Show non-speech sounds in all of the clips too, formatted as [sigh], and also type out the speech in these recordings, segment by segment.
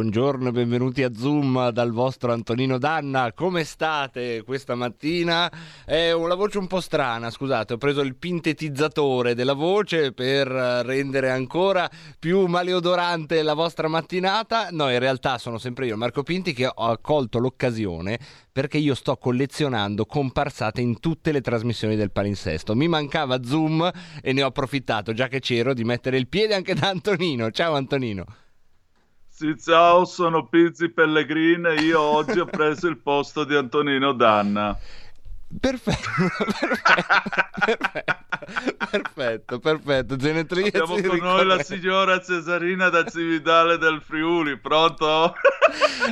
Buongiorno e benvenuti a Zoom dal vostro Antonino Danna. Come state questa mattina? È una voce un po' strana, scusate, ho preso il pintetizzatore della voce per rendere ancora più maleodorante la vostra mattinata. No, in realtà sono sempre io, Marco Pinti, che ho colto l'occasione perché io sto collezionando comparsate in tutte le trasmissioni del palinsesto. Mi mancava Zoom e ne ho approfittato, già che c'ero, di mettere il piede anche da Antonino. Ciao Antonino. Sì, ciao, sono Pizzi Pellegrini e io oggi ho preso il posto di Antonino Danna. Perfetto, perfetto, perfetto, perfetto. Genetriaci Abbiamo con noi la signora Cesarina da Cividale del Friuli, pronto?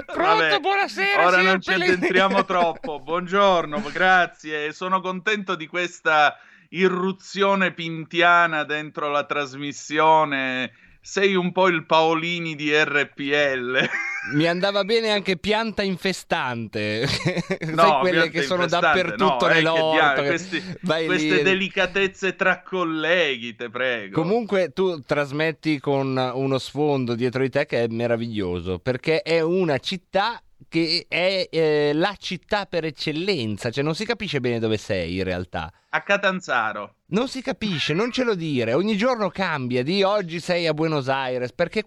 Pronto, Vabbè, buonasera. Ora non ci addentriamo troppo. Buongiorno, grazie. Sono contento di questa irruzione pintiana dentro la trasmissione sei un po' il Paolini di RPL. [laughs] Mi andava bene anche pianta infestante, [laughs] no, sai quelle che sono dappertutto no, nell'orto. Questi, queste lì. delicatezze tra colleghi, te prego. Comunque tu trasmetti con uno sfondo dietro di te che è meraviglioso, perché è una città che è eh, la città per eccellenza, cioè non si capisce bene dove sei in realtà. A Catanzaro. Non si capisce, non ce lo dire, ogni giorno cambia, di oggi sei a Buenos Aires, perché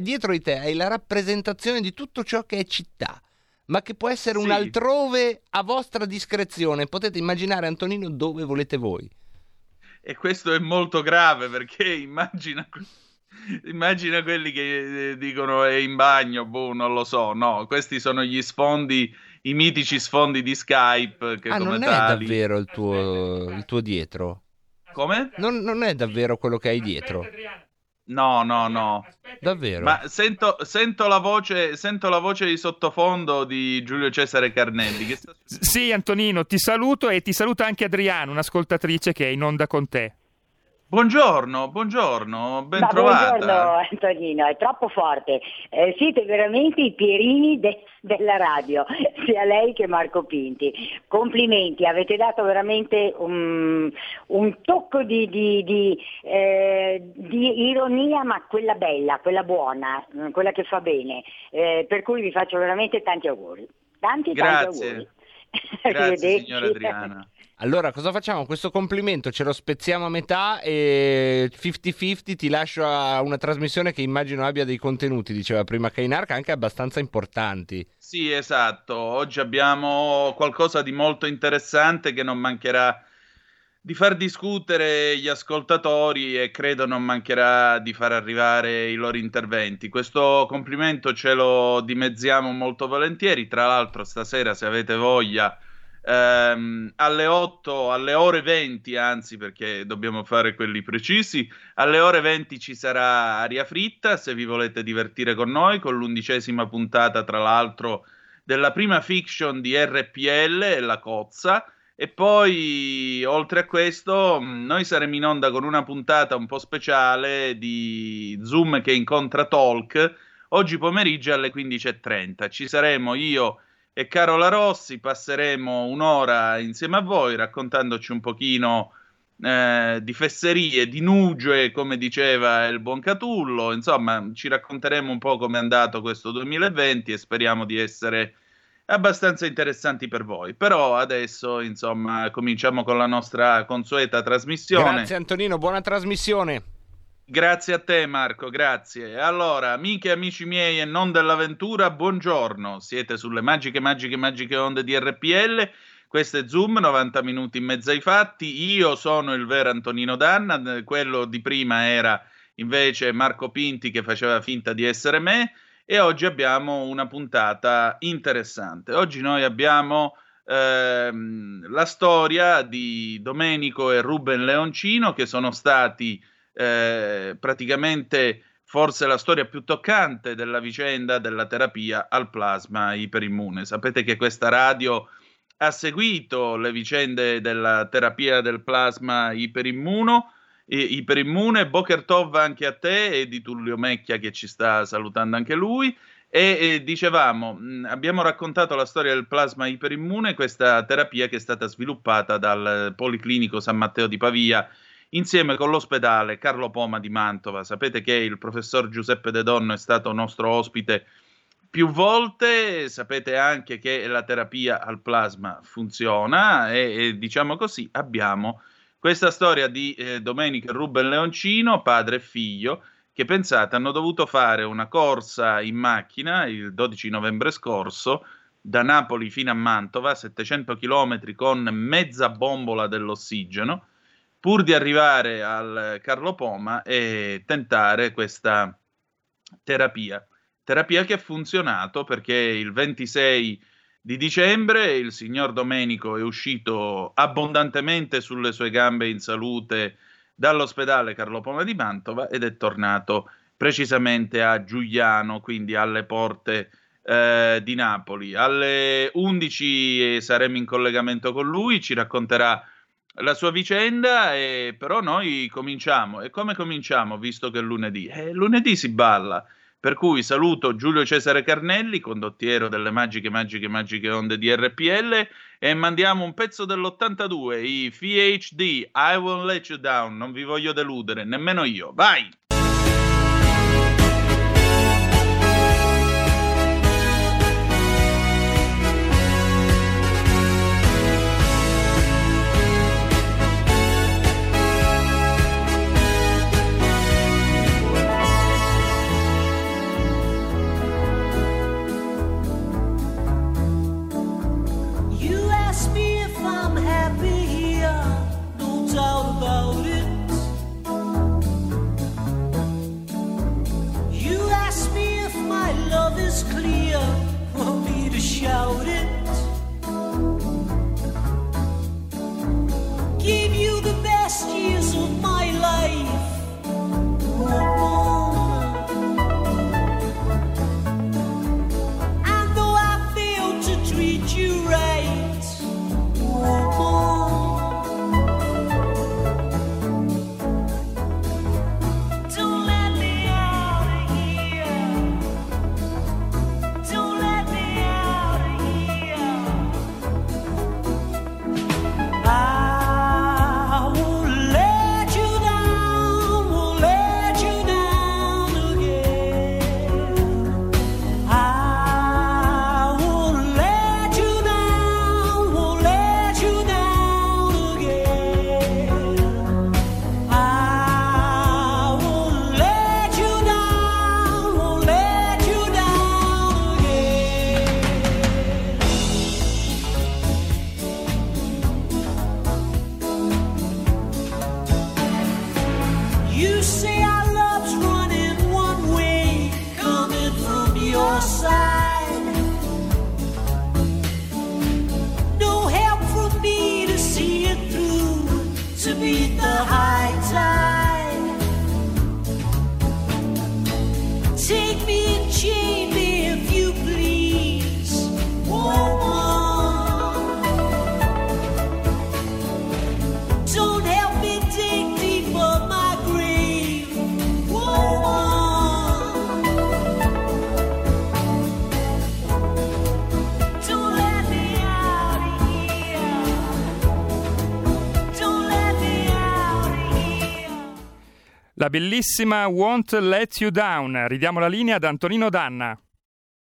dietro di te hai la rappresentazione di tutto ciò che è città, ma che può essere sì. un altrove a vostra discrezione. Potete immaginare Antonino dove volete voi. E questo è molto grave perché [laughs] immagina Immagina quelli che eh, dicono è in bagno, boh, non lo so. No, questi sono gli sfondi, i mitici sfondi di Skype. Che ah, come non tali... è davvero il tuo, il tuo dietro? Come? Non, non, è davvero quello che hai dietro. No, no, no. Davvero? Ma sento, sento, la voce, sento la voce di sottofondo di Giulio Cesare Carnelli. Che sta... Sì, Antonino, ti saluto e ti saluta anche Adriano, un'ascoltatrice che è in onda con te. Buongiorno, buongiorno, ben Ma trovata. Buongiorno Antonino, è troppo forte. Eh, siete veramente i Pierini de- della radio, [laughs] sia lei che Marco Pinti. Complimenti, avete dato veramente un, un tocco di, di, di, eh, di, ironia, ma quella bella, quella buona, quella che fa bene. Eh, per cui vi faccio veramente tanti auguri. Tanti, Grazie. tanti auguri. [laughs] Grazie signora Adriana. Allora, cosa facciamo? Questo complimento ce lo spezziamo a metà e 50-50 ti lascio a una trasmissione che immagino abbia dei contenuti, diceva prima Kainarka, anche abbastanza importanti. Sì, esatto. Oggi abbiamo qualcosa di molto interessante che non mancherà di far discutere gli ascoltatori e credo non mancherà di far arrivare i loro interventi. Questo complimento ce lo dimezziamo molto volentieri. Tra l'altro, stasera, se avete voglia ehm, alle 8, alle ore 20, anzi perché dobbiamo fare quelli precisi, alle ore 20 ci sarà Aria Fritta, se vi volete divertire con noi, con l'undicesima puntata tra l'altro della prima fiction di RPL La Cozza. E poi, oltre a questo, noi saremo in onda con una puntata un po' speciale di Zoom che incontra Talk oggi pomeriggio alle 15.30. Ci saremo io e Carola Rossi. Passeremo un'ora insieme a voi raccontandoci un pochino eh, di fesserie, di nuge, come diceva il buon Catullo. Insomma, ci racconteremo un po' come è andato questo 2020 e speriamo di essere abbastanza interessanti per voi. Però adesso, insomma, cominciamo con la nostra consueta trasmissione. Grazie Antonino, buona trasmissione. Grazie a te Marco, grazie. Allora, amiche e amici miei e non dell'avventura, buongiorno. Siete sulle magiche, magiche, magiche onde di RPL. Questo è Zoom, 90 minuti in mezzo ai fatti. Io sono il vero Antonino Danna, quello di prima era invece Marco Pinti che faceva finta di essere me e oggi abbiamo una puntata interessante. Oggi noi abbiamo ehm, la storia di Domenico e Ruben Leoncino che sono stati eh, praticamente forse la storia più toccante della vicenda della terapia al plasma iperimmune. Sapete che questa radio ha seguito le vicende della terapia del plasma iperimmuno, iperimmune. Boker Tov anche a te e di Tullio Mecchia che ci sta salutando anche lui. E, e dicevamo, mh, abbiamo raccontato la storia del plasma iperimmune, questa terapia che è stata sviluppata dal Policlinico San Matteo di Pavia insieme con l'ospedale Carlo Poma di Mantova. Sapete che il professor Giuseppe De Donno è stato nostro ospite più volte, sapete anche che la terapia al plasma funziona e, e diciamo così abbiamo questa storia di eh, e Ruben Leoncino, padre e figlio, che pensate hanno dovuto fare una corsa in macchina il 12 novembre scorso da Napoli fino a Mantova, 700 km con mezza bombola dell'ossigeno, pur di arrivare al Carlo Poma e tentare questa terapia. Terapia che ha funzionato perché il 26 di dicembre il signor Domenico è uscito abbondantemente sulle sue gambe in salute dall'ospedale Carlo Poma di Mantova ed è tornato precisamente a Giuliano, quindi alle porte eh, di Napoli. Alle 11 saremo in collegamento con lui, ci racconterà la sua vicenda, e però noi cominciamo. E come cominciamo, visto che è lunedì? Eh, lunedì si balla. Per cui saluto Giulio Cesare Carnelli, condottiero delle magiche, magiche, magiche onde di RPL e mandiamo un pezzo dell'82, i FHD, I Won't Let You Down, non vi voglio deludere, nemmeno io. Vai! shouted. Bellissima Won't Let You Down. Ridiamo la linea ad Antonino Danna.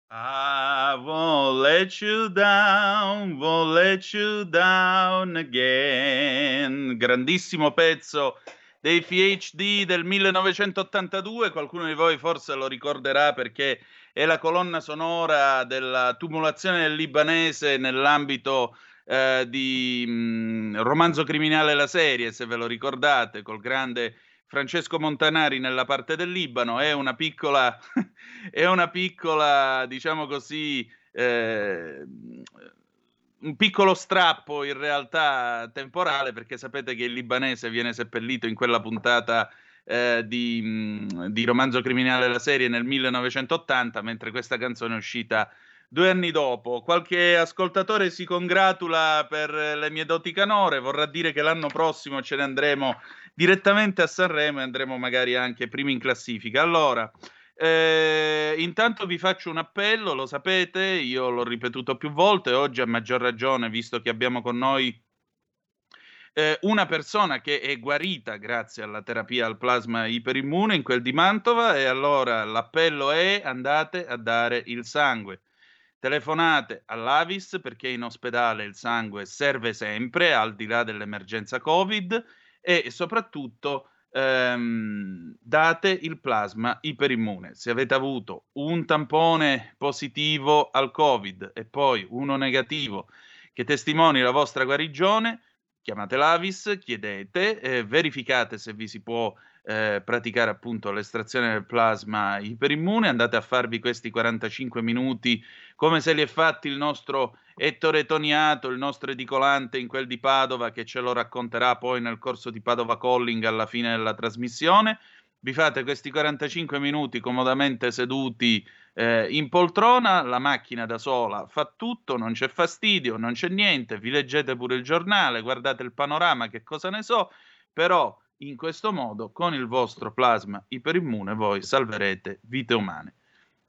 I won't let you down, won't let you down again. Grandissimo pezzo dei PhD del 1982, qualcuno di voi forse lo ricorderà perché è la colonna sonora della tumulazione del libanese nell'ambito eh, di mh, mm, Romanzo criminale la serie, se ve lo ricordate, col grande Francesco Montanari nella parte del Libano, è una piccola, [laughs] è una piccola diciamo così, eh, un piccolo strappo in realtà temporale, perché sapete che il libanese viene seppellito in quella puntata eh, di, di Romanzo Criminale la serie nel 1980, mentre questa canzone è uscita due anni dopo. Qualche ascoltatore si congratula per le mie doti canore, vorrà dire che l'anno prossimo ce ne andremo direttamente a Sanremo e andremo magari anche primi in classifica. Allora, eh, intanto vi faccio un appello, lo sapete, io l'ho ripetuto più volte, oggi a maggior ragione, visto che abbiamo con noi eh, una persona che è guarita grazie alla terapia al plasma iperimmune in quel di Mantova e allora l'appello è andate a dare il sangue. Telefonate all'Avis perché in ospedale il sangue serve sempre, al di là dell'emergenza Covid, e soprattutto ehm, date il plasma iperimmune. Se avete avuto un tampone positivo al Covid e poi uno negativo che testimoni la vostra guarigione, chiamate l'Avis, chiedete, eh, verificate se vi si può eh, praticare appunto l'estrazione del plasma iperimmune, andate a farvi questi 45 minuti come se li è fatti il nostro Ettore Toniato, il nostro edicolante in quel di Padova che ce lo racconterà poi nel corso di Padova Calling alla fine della trasmissione. Vi fate questi 45 minuti comodamente seduti eh, in poltrona, la macchina da sola fa tutto, non c'è fastidio, non c'è niente, vi leggete pure il giornale, guardate il panorama, che cosa ne so, però in questo modo, con il vostro plasma iperimmune, voi salverete vite umane.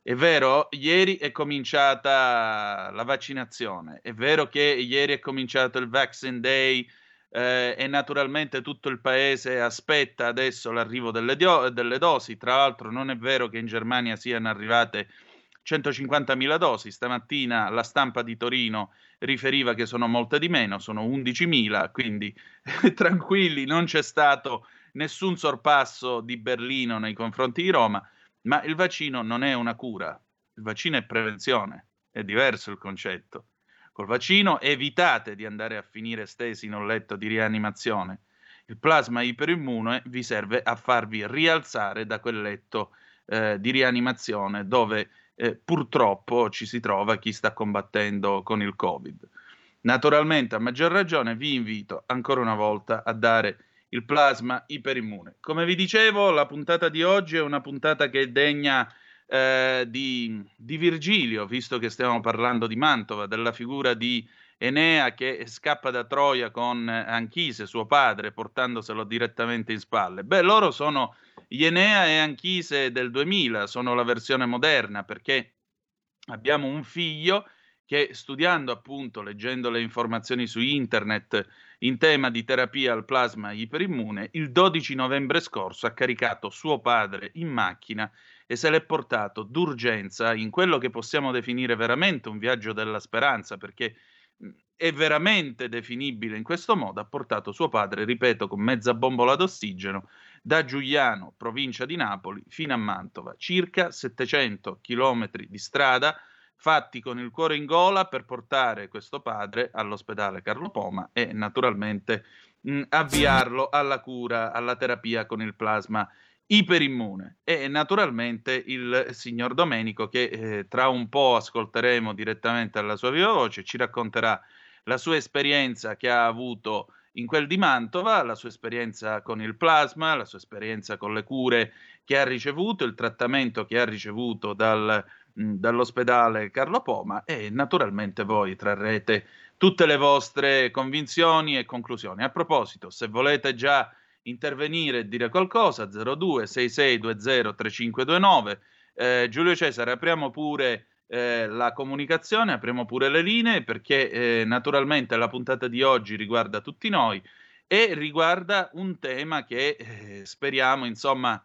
È vero, ieri è cominciata la vaccinazione, è vero che ieri è cominciato il Vaccine Day eh, e naturalmente tutto il paese aspetta adesso l'arrivo delle, dio- delle dosi. Tra l'altro non è vero che in Germania siano arrivate 150.000 dosi. Stamattina la stampa di Torino riferiva che sono molte di meno, sono 11.000, quindi [laughs] tranquilli, non c'è stato nessun sorpasso di Berlino nei confronti di Roma, ma il vaccino non è una cura, il vaccino è prevenzione, è diverso il concetto. Col vaccino evitate di andare a finire stesi in un letto di rianimazione. Il plasma iperimmune vi serve a farvi rialzare da quel letto eh, di rianimazione dove eh, purtroppo ci si trova chi sta combattendo con il Covid. Naturalmente, a maggior ragione, vi invito ancora una volta a dare il plasma iperimmune. Come vi dicevo, la puntata di oggi è una puntata che è degna eh, di, di, Virgilio, visto che stiamo parlando di Mantova, della figura di Enea che scappa da Troia con Anchise, suo padre, portandoselo direttamente in spalle. Beh, loro sono gli Enea e Anchise del 2000, sono la versione moderna perché abbiamo un figlio che studiando appunto, leggendo le informazioni su internet in tema di terapia al plasma iperimmune, il 12 novembre scorso ha caricato suo padre in macchina e se l'è portato d'urgenza in quello che possiamo definire veramente un viaggio della speranza, perché è veramente definibile in questo modo, ha portato suo padre, ripeto, con mezza bombola d'ossigeno, da Giuliano, provincia di Napoli, fino a Mantova, circa 700 chilometri di strada fatti con il cuore in gola per portare questo padre all'ospedale Carlo Poma e naturalmente mh, avviarlo alla cura, alla terapia con il plasma iperimmune e naturalmente il signor Domenico che eh, tra un po' ascolteremo direttamente alla sua viva voce ci racconterà la sua esperienza che ha avuto in quel di Mantova, la sua esperienza con il plasma, la sua esperienza con le cure che ha ricevuto, il trattamento che ha ricevuto dal, mh, dall'ospedale Carlo Poma e naturalmente voi trarrete tutte le vostre convinzioni e conclusioni. A proposito, se volete già intervenire e dire qualcosa, 02 6620 3529. Eh, Giulio Cesare, apriamo pure eh, la comunicazione, apriamo pure le linee perché eh, naturalmente la puntata di oggi riguarda tutti noi e riguarda un tema che eh, speriamo, insomma,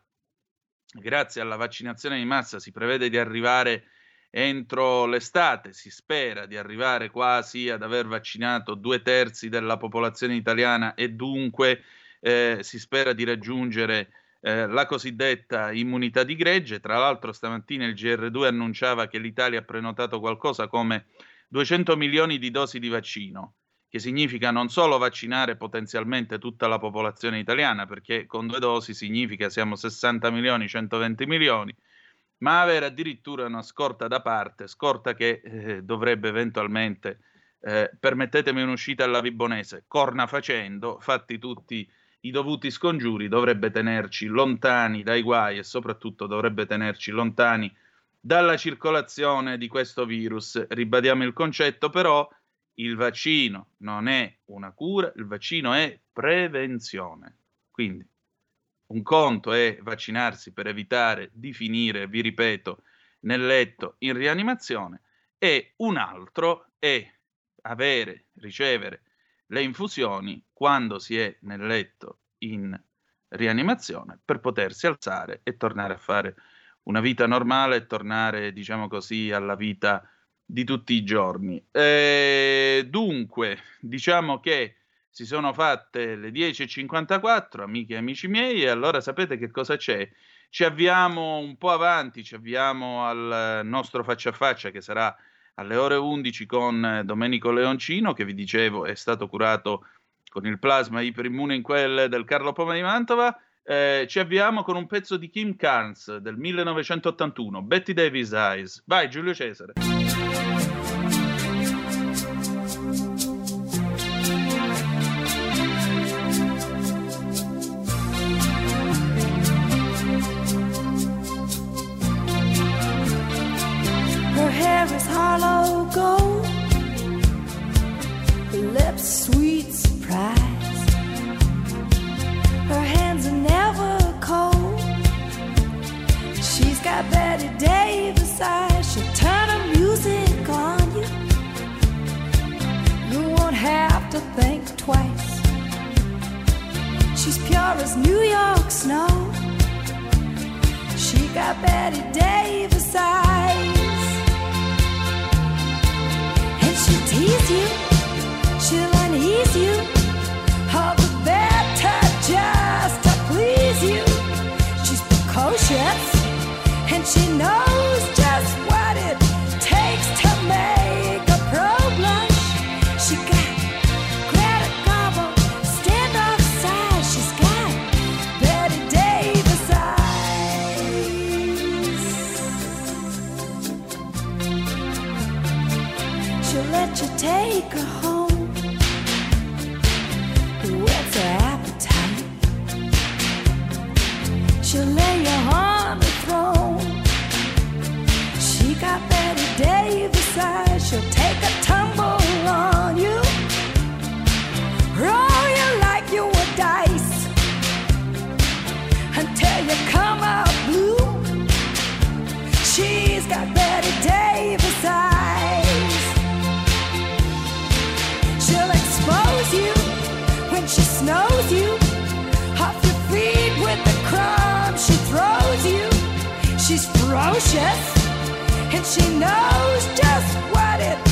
grazie alla vaccinazione di massa si prevede di arrivare entro l'estate, si spera di arrivare quasi ad aver vaccinato due terzi della popolazione italiana e dunque eh, si spera di raggiungere eh, la cosiddetta immunità di gregge. Tra l'altro stamattina il GR2 annunciava che l'Italia ha prenotato qualcosa come 200 milioni di dosi di vaccino, che significa non solo vaccinare potenzialmente tutta la popolazione italiana, perché con due dosi significa siamo 60 milioni, 120 milioni, ma avere addirittura una scorta da parte, scorta che eh, dovrebbe eventualmente, eh, permettetemi un'uscita alla Vibonese, corna facendo, fatti tutti i dovuti scongiuri, dovrebbe tenerci lontani dai guai e soprattutto dovrebbe tenerci lontani dalla circolazione di questo virus. Ribadiamo il concetto, però il vaccino non è una cura, il vaccino è prevenzione. Quindi un conto è vaccinarsi per evitare di finire, vi ripeto, nel letto in rianimazione e un altro è avere, ricevere le infusioni quando si è nel letto in rianimazione per potersi alzare e tornare a fare una vita normale e tornare, diciamo così, alla vita di tutti i giorni. E dunque, diciamo che si sono fatte le 10.54, amiche e amici miei, e allora sapete che cosa c'è? Ci avviamo un po' avanti, ci avviamo al nostro faccia a faccia che sarà alle ore 11 con Domenico Leoncino, che vi dicevo è stato curato con il plasma iperimmune in quel del Carlo Poma di Mantova. Eh, ci avviamo con un pezzo di Kim Carnes del 1981, Betty Davis Eyes. Vai Giulio Cesare. Is hollow gold, her lips sweet surprise. Her hands are never cold. She's got Betty Davis eyes. She'll turn her music on you. You won't have to think twice. She's pure as New York snow. She got Betty Davis eyes. She'll tease you, she'll unease you. All the better just to please you. She's precocious, and she knows you take ferocious and she knows just what it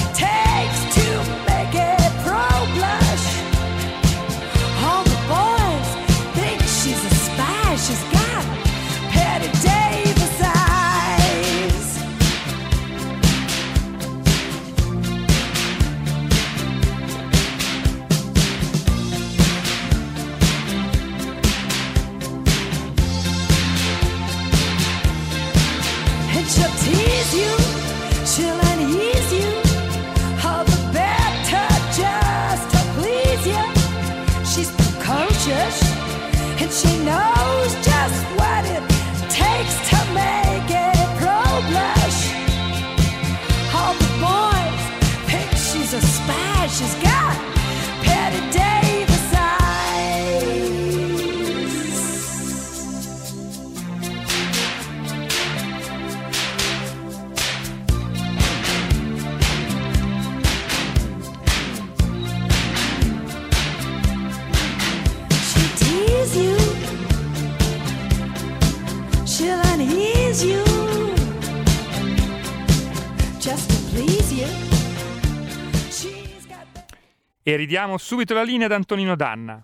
E ridiamo subito la linea ad Antonino Danna.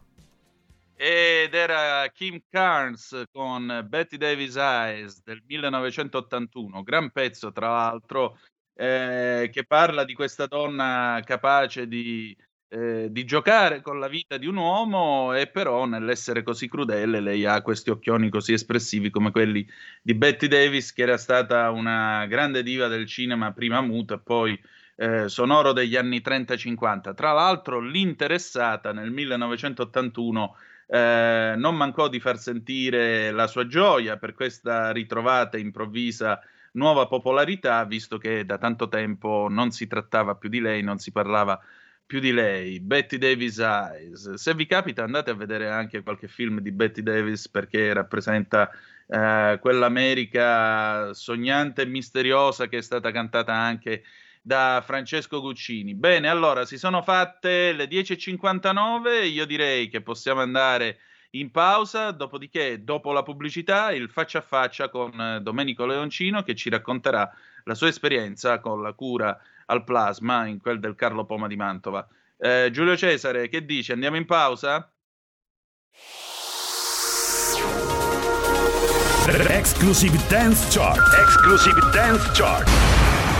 Ed era Kim Carnes con Betty Davis Eyes del 1981, gran pezzo tra l'altro, eh, che parla di questa donna capace di, eh, di giocare con la vita di un uomo e però nell'essere così crudele lei ha questi occhioni così espressivi come quelli di Betty Davis, che era stata una grande diva del cinema prima muta e poi eh, sonoro degli anni 30-50. Tra l'altro l'interessata nel 1981 eh, non mancò di far sentire la sua gioia per questa ritrovata improvvisa nuova popolarità, visto che da tanto tempo non si trattava più di lei, non si parlava più di lei. Betty Davis Eyes. Se vi capita, andate a vedere anche qualche film di Betty Davis perché rappresenta eh, quell'America sognante e misteriosa che è stata cantata anche da Francesco Guccini. Bene, allora si sono fatte le 10.59, io direi che possiamo andare in pausa, dopodiché dopo la pubblicità il faccia a faccia con eh, Domenico Leoncino che ci racconterà la sua esperienza con la cura al plasma in quel del Carlo Poma di Mantova. Eh, Giulio Cesare, che dici? Andiamo in pausa? Exclusive Dance Chart. Exclusive Dance Chart.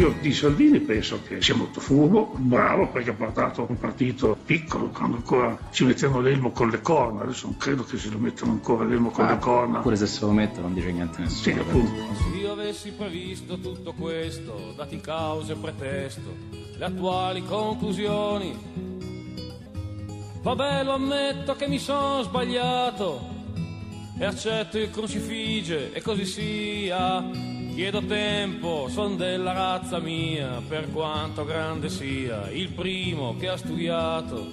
Io di Salvini penso che sia molto furbo, bravo perché ha portato un partito piccolo quando ancora ci mettevano l'elmo con le corna, adesso non credo che se lo mettano ancora l'elmo con le corna. Pure se se lo metto non dice niente a Sì, nessuno. appunto. Se io avessi previsto tutto questo, dati cause e pretesto, le attuali conclusioni, vabbè lo ammetto che mi sono sbagliato e accetto il crucifige e così sia. Chiedo tempo, son della razza mia, per quanto grande sia, il primo che ha studiato.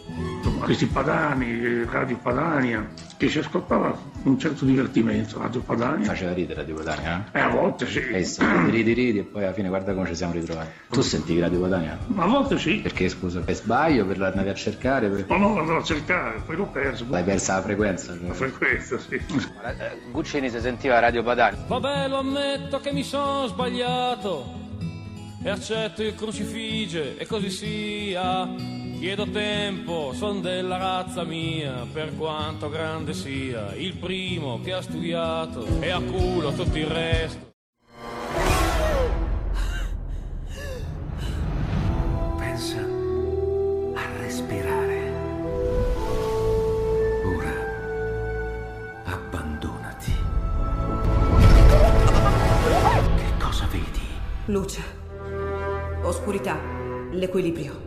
Questi padani, eh, Radio Padania, che si ascoltava un certo divertimento, Radio Padania. Faceva ridere Radio Padania, Eh, a volte sì, eh? E sì, ridi ridi e poi alla fine guarda come ci siamo ritrovati. Tu sentivi Radio Padania? ma a volte sì. Perché scusa, per sbaglio, per l'andavi a cercare, per... Ma non l'andavo a cercare, poi l'ho perso. l'hai persa la frequenza. cioè. La frequenza, sì. Guccini si sentiva Radio Padania. Vabbè lo ammetto che mi sono sbagliato e accetto il crucifige e così sia. Chiedo tempo, son della razza mia, per quanto grande sia, il primo che ha studiato e a culo tutto il resto. Pensa a respirare. Ora abbandonati. Che cosa vedi? Luce. Oscurità. L'equilibrio.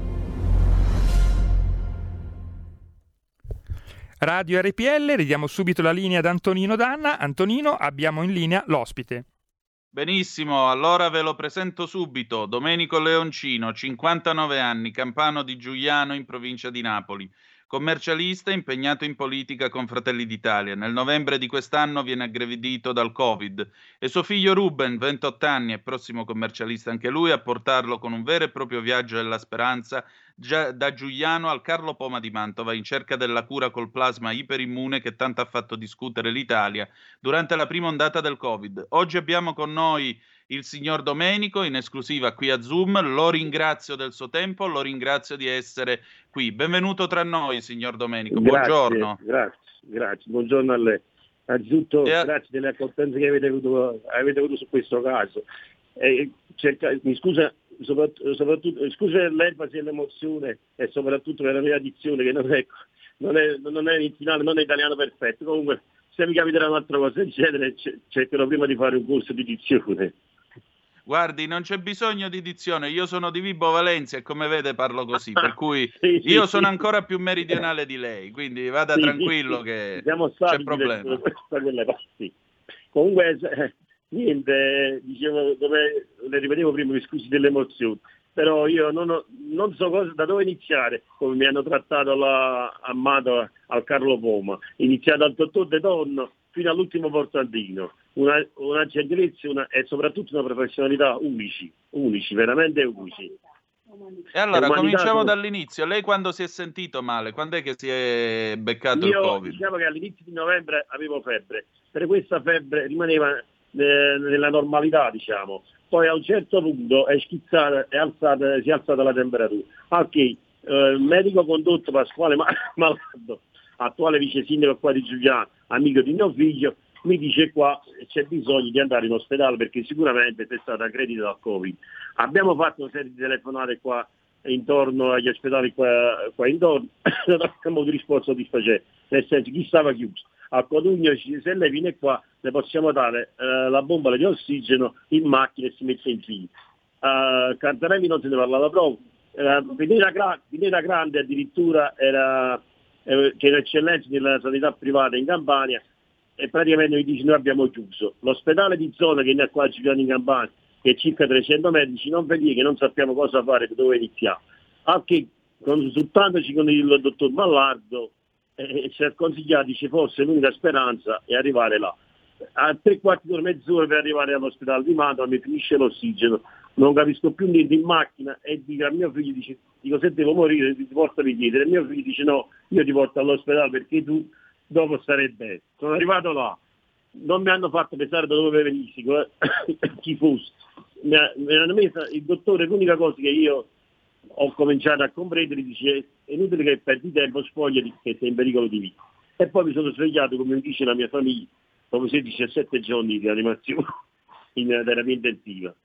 Radio RPL, ridiamo subito la linea ad Antonino Danna. Antonino, abbiamo in linea l'ospite. Benissimo, allora ve lo presento subito. Domenico Leoncino, 59 anni, campano di Giuliano in provincia di Napoli. Commercialista impegnato in politica con Fratelli d'Italia. Nel novembre di quest'anno viene aggredito dal Covid e suo figlio Ruben, 28 anni e prossimo commercialista anche lui, a portarlo con un vero e proprio viaggio della speranza da Giuliano al Carlo Poma di Mantova in cerca della cura col plasma iperimmune che tanto ha fatto discutere l'Italia durante la prima ondata del Covid. Oggi abbiamo con noi il signor Domenico in esclusiva qui a Zoom. Lo ringrazio del suo tempo, lo ringrazio di essere qui. Benvenuto tra noi, signor Domenico. Grazie, Buongiorno. Grazie, grazie. Buongiorno a lei. Anzitutto E a- grazie delle accortenze che avete avuto, avete avuto su questo caso. Cerca- mi scusa soprattutto, soprattutto- scusa per l'enfasi e l'emozione e soprattutto per la mia dizione che non è, non è, non è in finale, non è italiano perfetto. Comunque se mi capiterà un'altra cosa del genere ce- cercherò prima di fare un corso di dizione. Guardi, non c'è bisogno di dizione, io sono di Vibo Valencia e come vede parlo così, [laughs] per cui io sono ancora più meridionale di lei, quindi vada Sì, tranquillo che siamo c'è problema. parti. Comunque, eh, niente, dicevo, dove, le ripetevo prima, mi scusi delle emozioni, però io non, ho- non so cosa- da dove iniziare, come mi hanno trattato là a Mado al Carlo Poma, iniziato dal dottor De Donno fino all'ultimo portantino, una, una gentilezza una- e soprattutto una professionalità unici, unici, veramente unici. E allora Umanità cominciamo dall'inizio. Lei quando si è sentito male? Quando è che si è beccato il Io Covid? diciamo che all'inizio di novembre avevo febbre, per questa febbre rimaneva eh, nella normalità, diciamo. Poi a un certo punto è schizzata, è alzata, si è alzata la temperatura. Ok, eh, il medico condotto Pasquale Ma- [laughs] Malardo, attuale vice sindaco qua di Giuliano, amico di mio figlio, mi dice qua c'è bisogno di andare in ospedale perché sicuramente sei stata aggredita dal Covid. Abbiamo fatto una serie di telefonate qua intorno agli ospedali qua, qua intorno, [coughs] non abbiamo avuto risposta soddisfacente, nel senso chi stava chiuso. A Codugno se lei viene qua le possiamo dare eh, la bombola di ossigeno in macchina e si mette in fila. A Cantarelli non se ne parlava proprio, eh, Pineta, Gra- Pineta Grande addirittura era, eh, che era eccellenza nella sanità privata in Campania e praticamente mi dice noi abbiamo chiuso. L'ospedale di zona che ne ha qua a Giuliano in Campania, che è circa 300 medici, non dire che non sappiamo cosa fare, dove iniziare. Anche consultandoci con il dottor Ballardo eh, ci ha consigliato, dice forse l'unica speranza è arrivare là. A tre quarti d'ora, mezz'ora per arrivare all'ospedale di Mantova mi finisce l'ossigeno, non capisco più niente in macchina e dico a mio figlio, dice, dico se devo morire ti portami dietro. E mio figlio dice no, io ti porto all'ospedale perché tu dopo starai bene. Sono arrivato là, non mi hanno fatto pensare da dove venissi, [coughs] chi fosse. Mi, ha- mi hanno messo il dottore, l'unica cosa che io ho cominciato a comprendere, dice è inutile che perdi tempo, spogliati che sei in pericolo di vita. E poi mi sono svegliato, come dice la mia famiglia, dopo 16-17 giorni di animazione [laughs] in terapia intensiva.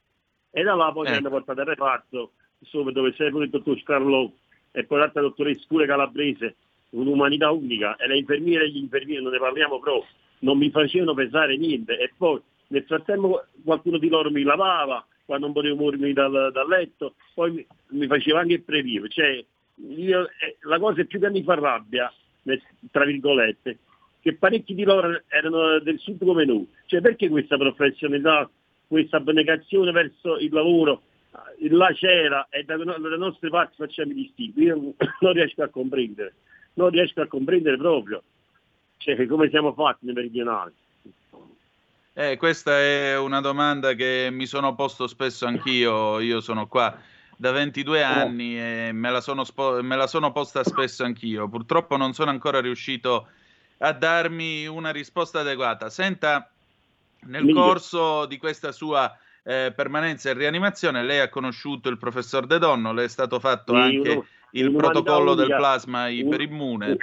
E da là poi mi hanno portato al reparto, insomma, dove c'è pure il dottor Scarlò e poi l'altra dottoressa pure calabrese, un'umanità unica, e le infermiere e gli infermieri non ne parliamo proprio, non mi facevano pensare niente. E poi nel frattempo qualcuno di loro mi lavava, quando non potevo muovermi dal, dal letto, poi mi, mi faceva anche il preview. Cioè, io, eh, la cosa più che mi fa rabbia, tra virgolette, che parecchi di loro erano del sud come noi. Cioè, perché questa professionalità, questa abnegazione verso il lavoro, eh, là c'era e dalle no- dalle nostre parti facciamo i distinti. Io [coughs] non riesco a comprendere, non riesco a comprendere proprio cioè, come siamo fatti nei meridionali. Eh, questa è una domanda che mi sono posto spesso anch'io, io sono qua da 22 anni e me la sono, spo- me la sono posta spesso anch'io. Purtroppo non sono ancora riuscito a darmi una risposta adeguata. Senta, nel corso di questa sua eh, permanenza in rianimazione lei ha conosciuto il professor De Donno, le è stato fatto Sì, anche uno- il protocollo del unica. plasma Un- iperimmune.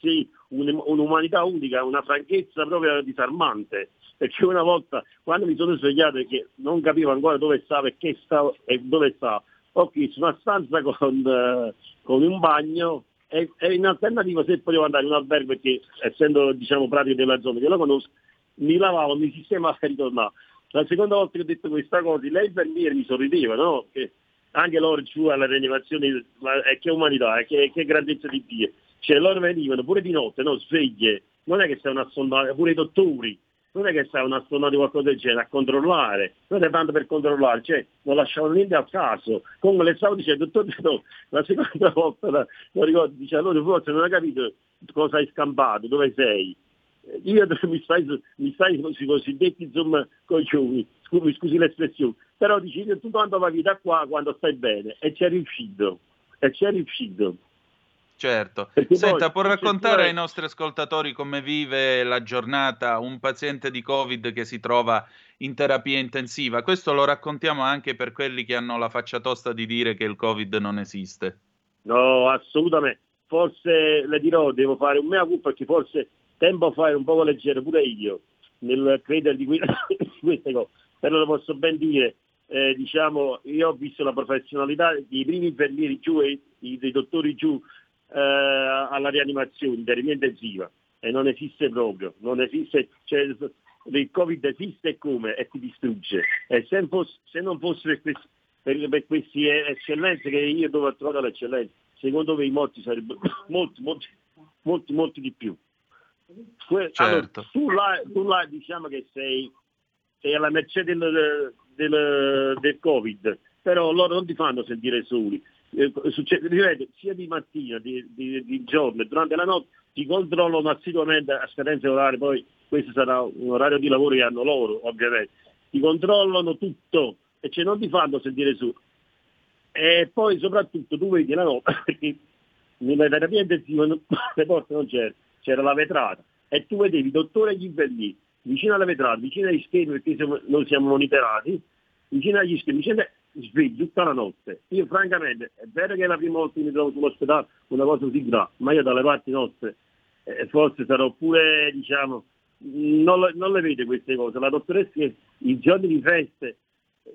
Sì, un- un'umanità unica, una franchezza proprio disarmante. Perché una volta, quando mi sono svegliato che non capivo ancora dove stavo e che stavo e dove stavo, ho chiesto una stanza con, eh, con un bagno e in alternativa se potevo andare in un albergo perché essendo diciamo pratico della zona che lo conosco, mi lavavo, mi sistemavo [laughs] e ritornavo. La seconda volta che ho detto questa cosa, lei infermiere mi sorrideva, no? Che anche loro giù alla rianimazione, ma è che umanità, è che, che grandezza di Dio. Cioè loro venivano pure di notte, no? sveglie, non è che a sondare, pure i dottori, non è che sta un astronauta o qualcosa del genere a controllare, non è tanto per controllare, cioè non lasciavano niente al caso. Come le stavo dicendo, dottor no, la seconda volta, la, lo ricordo, dice allora forse non hai capito cosa hai scampato, dove sei. Eh, Io [laughs] mi stai, mi stai sui cosiddetti insomma coglioni, scusi, scusi l'espressione, però dici tu quando vai da qua quando stai bene e ci è riuscito, e ci è riuscito. Certo. Perché Senta, poi, può raccontare ai nostri ascoltatori come vive la giornata un paziente di Covid che si trova in terapia intensiva? Questo lo raccontiamo anche per quelli che hanno la faccia tosta di dire che il Covid non esiste. No, assolutamente. Forse le dirò, devo fare un mea culpa perché forse tempo fa ero un po' leggero pure io nel credere di, que- di [coughs] queste cose. Però lo posso ben dire, eh, diciamo, io ho visto la professionalità dei primi infermieri giù e dei dottori giù eh, alla rianimazione, terapia intensiva. E non esiste proprio, non esiste, cioè, il Covid esiste e come? E ti distrugge. E se, non fosse, se non fosse per questi, per, per queste eccellenze che io dove ho trovato l'eccellenza, secondo me i morti sarebbero [coughs] molti, molti, molti, molti di più. Que- allora, Certo. tu, là, tu là diciamo che sei, sei alla mercé del, del, del Covid, però loro non ti fanno sentire soli. Eh, succede- ripeto, sia di mattina, di, di- di giorno e durante la notte ti controllano assiduamente a scadenze orarie, poi questo sarà un orario di lavoro che hanno loro, ovviamente. Ti controllano tutto e cioè non ti fanno sentire su. E poi soprattutto tu vedi la notte, [laughs] perché nella terapia intensiva [coughs] le porte non c'era, c'era la vetrata e tu vedevi dottore gli infermieri vicino alla vetrata, vicino agli schermi perché siamo- noi siamo monitorati, vicino agli schermi, vicino svegli tutta la notte. Io francamente, è vero che è la prima volta che mi trovo sull'ospedale una cosa così grave, ma io dalle parti nostre eh, forse sarò pure, diciamo, non, le- non le vede queste cose. La dottoressa che i giorni di feste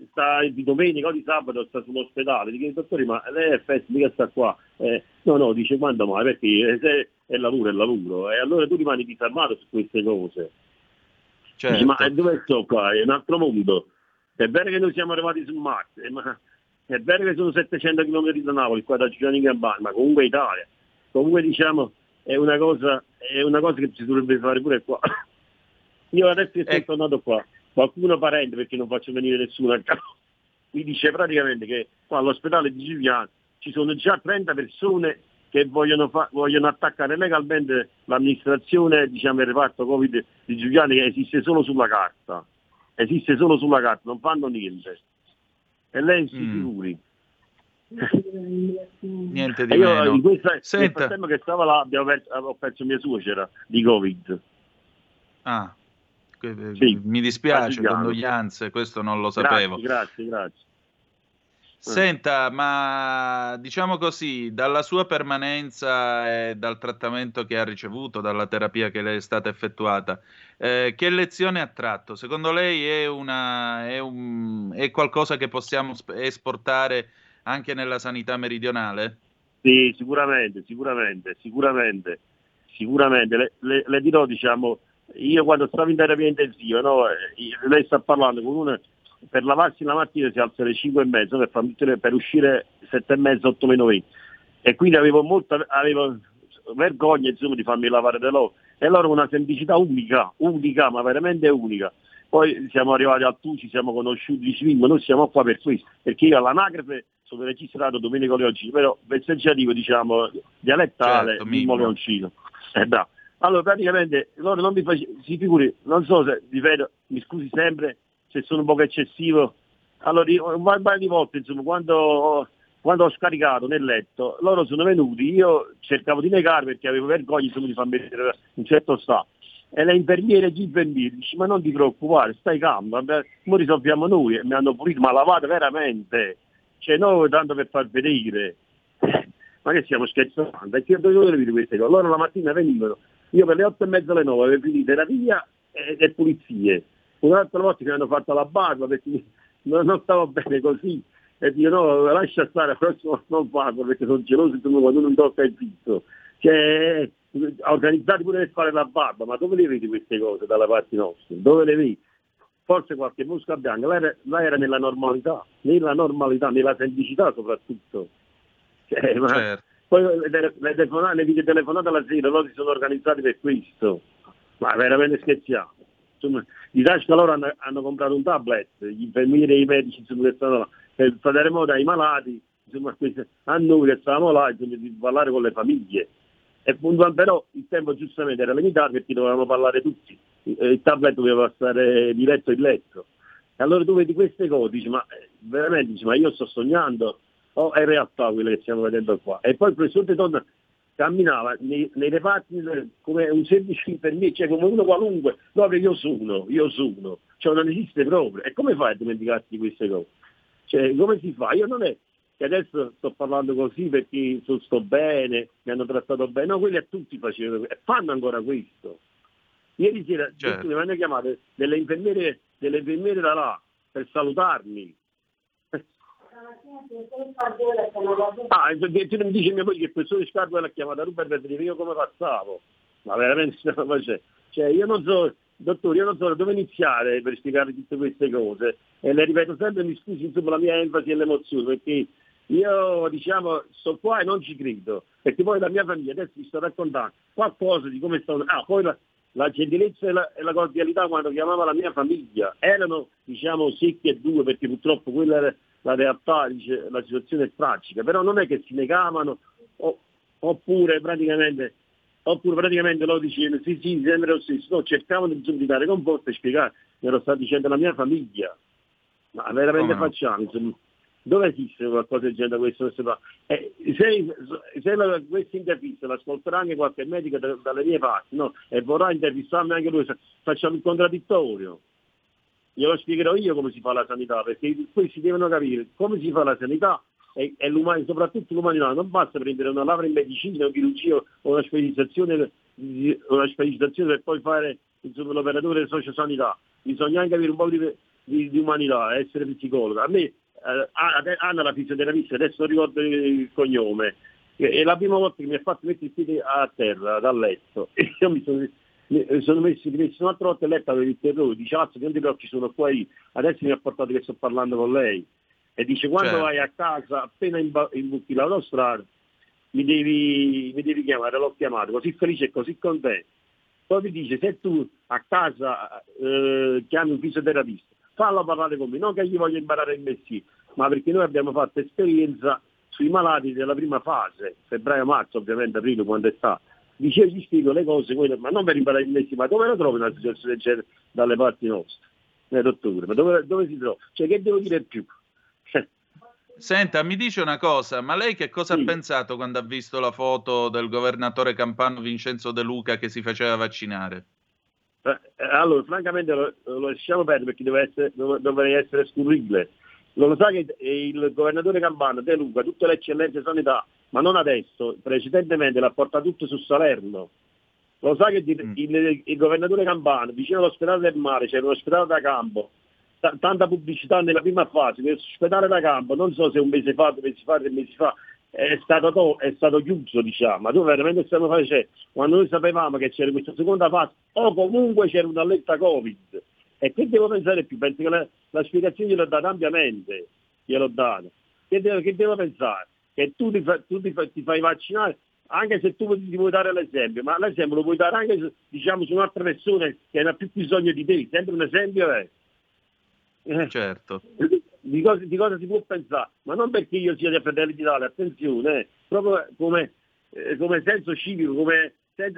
sta di domenica o di sabato sta sull'ospedale, dice dottore ma lei è festa, mica sta qua. Eh, no, no, dice quando mai, perché eh, se è lavoro, è lavoro. E allora tu rimani disarmato su queste cose. Certo. Dici, ma eh, dove sto qua? È un altro mondo. È vero che noi siamo arrivati su Marte, eh, ma è vero che sono 700 km da Napoli, qua da Giuliano in Campania, ma comunque Italia. Comunque diciamo è una cosa, è una cosa che si dovrebbe fare pure qua. [coughs] Io adesso che sono tornato qua, qualcuno parente, perché non faccio venire nessuno a casa, [coughs] mi dice praticamente che qua all'ospedale di Giuliano ci sono già 30 persone che vogliono, fa- vogliono attaccare legalmente l'amministrazione, diciamo il reparto Covid di Giuliani che esiste solo sulla carta. Esiste solo sulla carta, non fanno niente. E lei si Mm. figuri. Niente di E io meno. in questa, nel Senta. frattempo che stava là abbiamo perso, ho perso mia suocera di Covid. Ah, Sì, mi dispiace, condoglianze, questo non lo sapevo. Grazie, grazie, grazie. Senta, ma diciamo così, dalla sua permanenza e dal trattamento che ha ricevuto, dalla terapia che le è stata effettuata, eh, che lezione ha tratto? Secondo lei è, una, è, un- è qualcosa che possiamo sp- esportare anche nella sanità meridionale? Sì, sicuramente, sicuramente, sicuramente, sicuramente. Le, le- le dirò, diciamo, io quando stavo in terapia intensiva, no, eh, lei sta parlando con una, per lavarsi la mattina si alza alle 5 e mezza, per, far per uscire 7 e mezza, 8 meno 20. E quindi avevo molta, avevo vergogna insomma di farmi lavare da loro. E allora una semplicità unica, unica, ma veramente unica. Poi siamo arrivati al Tu, ci siamo conosciuti, dici, ma noi siamo qua per questo, perché io all'anagrafe sono registrato Domenico Leoncino, però vezzeggiativo diciamo dialettale Certo, Mimmo. Leoncino. Eh, bravo. Allora praticamente loro non mi face... si figuri, non so se, ripeto, mi scusi sempre se sono un po' eccessivo, allora un paio di volte insomma quando quando ho scaricato nel letto, loro sono venuti, io cercavo di negare perché avevo vergogna insomma, di farmi vedere un certo stato. E le infermiere e gli infermieri dice ma non ti preoccupare, stai calmo, mo risolviamo noi, e mi hanno pulito, ma lavato veramente, cioè noi tanto per far vedere, [laughs] ma che stiamo scherzando, e che dove vedere queste cose? Loro la mattina venivano, io per le otto e mezza alle nove avevo finito terapia e, e pulizie, un'altra volta mi hanno fatto la barba perché non, non stavo bene così, e dico no, lascia stare, prossimo non farlo perché sono geloso tu quando non tocca il pizzo. Cioè, organizzati pure per fare la barba, ma dove le vedi queste cose dalla parte nostra? Dove le vedi? Forse qualche mosca bianca, là era, là era nella normalità, nella normalità, nella semplicità soprattutto. Cioè, ma- Certo. Poi le, le telefonate, le videotelefonate alla sera, loro si sono organizzati per questo. Ma veramente scherziamo. Insomma, di tasca loro hanno, hanno comprato un tablet, gli infermieri e i medici insomma, che stanno là, per fare remoto ai malati, insomma, [laughs] a noi che stavamo là, insomma, di parlare con le famiglie. E però il tempo giustamente era limitato perché dovevamo parlare tutti, il il tablet doveva stare di letto in letto. E allora tu vedi queste cose, dici, ma eh, veramente dici, ma io sto sognando o è realtà quello che stiamo vedendo qua? E poi il professor De Donna camminava nei, nei reparti come un semplice infermiere, cioè come uno qualunque, no che io sono, io sono, cioè non esiste proprio. E come fai a dimenticarti di queste cose? Cioè, come si fa? Io non è che adesso sto parlando così perché sto bene, mi hanno trattato bene, no, quelli a tutti facevano e fanno ancora questo. Ieri sera Certo. mi hanno chiamato delle infermiere, delle infermiere da là per salutarmi. Ah, perché mi dici mia moglie che professore Scarpa l'ha chiamata Ruber per dire io come passavo. Ma veramente [laughs] face- Cioè io non so, dottore, io non so dove iniziare per spiegare tutte queste cose. E le ripeto sempre, mi scusi insomma la mia enfasi e l'emozione, perché io diciamo sto qua e non ci credo, perché poi la mia famiglia adesso vi sto raccontando qualcosa di come stanno. Ah, poi la, la gentilezza e la, e la cordialità quando chiamava la mia famiglia erano diciamo secchi e due perché purtroppo quella era la realtà, dice, la situazione è tragica, però non è che si negavano o- oppure praticamente oppure praticamente loro dicevano sì sì sembra lo stesso, no, cercavano di dare conforto e spiegare, mi ero stato dicendo la mia famiglia, ma veramente no? facciamo, insomma, dove esiste qualcosa del genere questo? questo? Eh, se se la- questa intervista l'ascolterà anche qualche medico da- dalle mie parti no? e vorrà intervistarmi anche lui, facciamo il contraddittorio. Glielo spiegherò io come si fa la sanità, perché questi devono capire come si fa la sanità e, e l'umani- soprattutto l'umanità. Non basta prendere una laurea in medicina o chirurgia o una specializzazione, una specializzazione per poi fare insomma, l'operatore sociosanità. Bisogna anche avere un po' di, di- di umanità, essere psicologo. A me eh, Anna- la fisioterapista, adesso non ricordo il cognome, è la prima volta che mi ha fatto mettere i piedi a terra dal letto e [laughs] io mi sono, sono messo, mi messo un'altra volta a letto avevo il terrore, dice "Azzo, non ti preoccupi sono qua io, adesso mi ha portato che sto parlando con lei e dice quando Certo. vai a casa appena imbucchi l'autostrada mi devi, mi devi chiamare, l'ho chiamato, così felice e così contento. Poi mi dice se tu a casa eh, chiami un fisioterapista, fallo parlare con me, non che gli voglio imparare il mestiere, ma perché noi abbiamo fatto esperienza sui malati della prima fase, febbraio-marzo ovviamente, aprile quando è stato. Dice gli spiego le cose, quelle- ma non per imparare mestiere, ma dove la trovi una situazione del genere dalle parti nostre? Eh, dottore, ma dove, dove si trova? Cioè che devo dire più? [laughs] Senta, mi dice una cosa, ma lei che cosa ha pensato quando ha visto la foto del governatore campano Vincenzo De Luca che si faceva vaccinare? Eh, eh, Allora, francamente lo, lo lasciamo perdere perché deve essere, dove- dovrei essere scurribile. Lo sa che il governatore Campano, De Luca, tutte le eccellenze sanità, ma non adesso, precedentemente l'ha portato tutto su Salerno. Lo sa che di- il, il governatore Campano, vicino all'ospedale del mare, c'era un ospedale da campo, ta- tanta pubblicità nella prima fase, l'ospedale da campo, non so se un mese fa, due mesi fa, tre mesi fa, è stato, to- è stato chiuso, diciamo, ma dove veramente stiamo facendo? Quando noi sapevamo che c'era questa seconda fase, o comunque c'era una letta Covid. E che devo pensare più? Penso che la, la spiegazione gliel'ho data ampiamente, gliel'ho data. Che devo, che devo pensare? Che tu, ti, fa- tu ti, fa- ti fai vaccinare, anche se tu ti vuoi dare l'esempio, ma l'esempio lo puoi dare anche su, diciamo, su un'altra persona che ne ha più bisogno di te, sempre un esempio è. Eh, Certo. di cosa, di cosa si può pensare, ma non perché io sia di Fratelli d'Italia, attenzione, eh, proprio come, eh, come senso civico, come,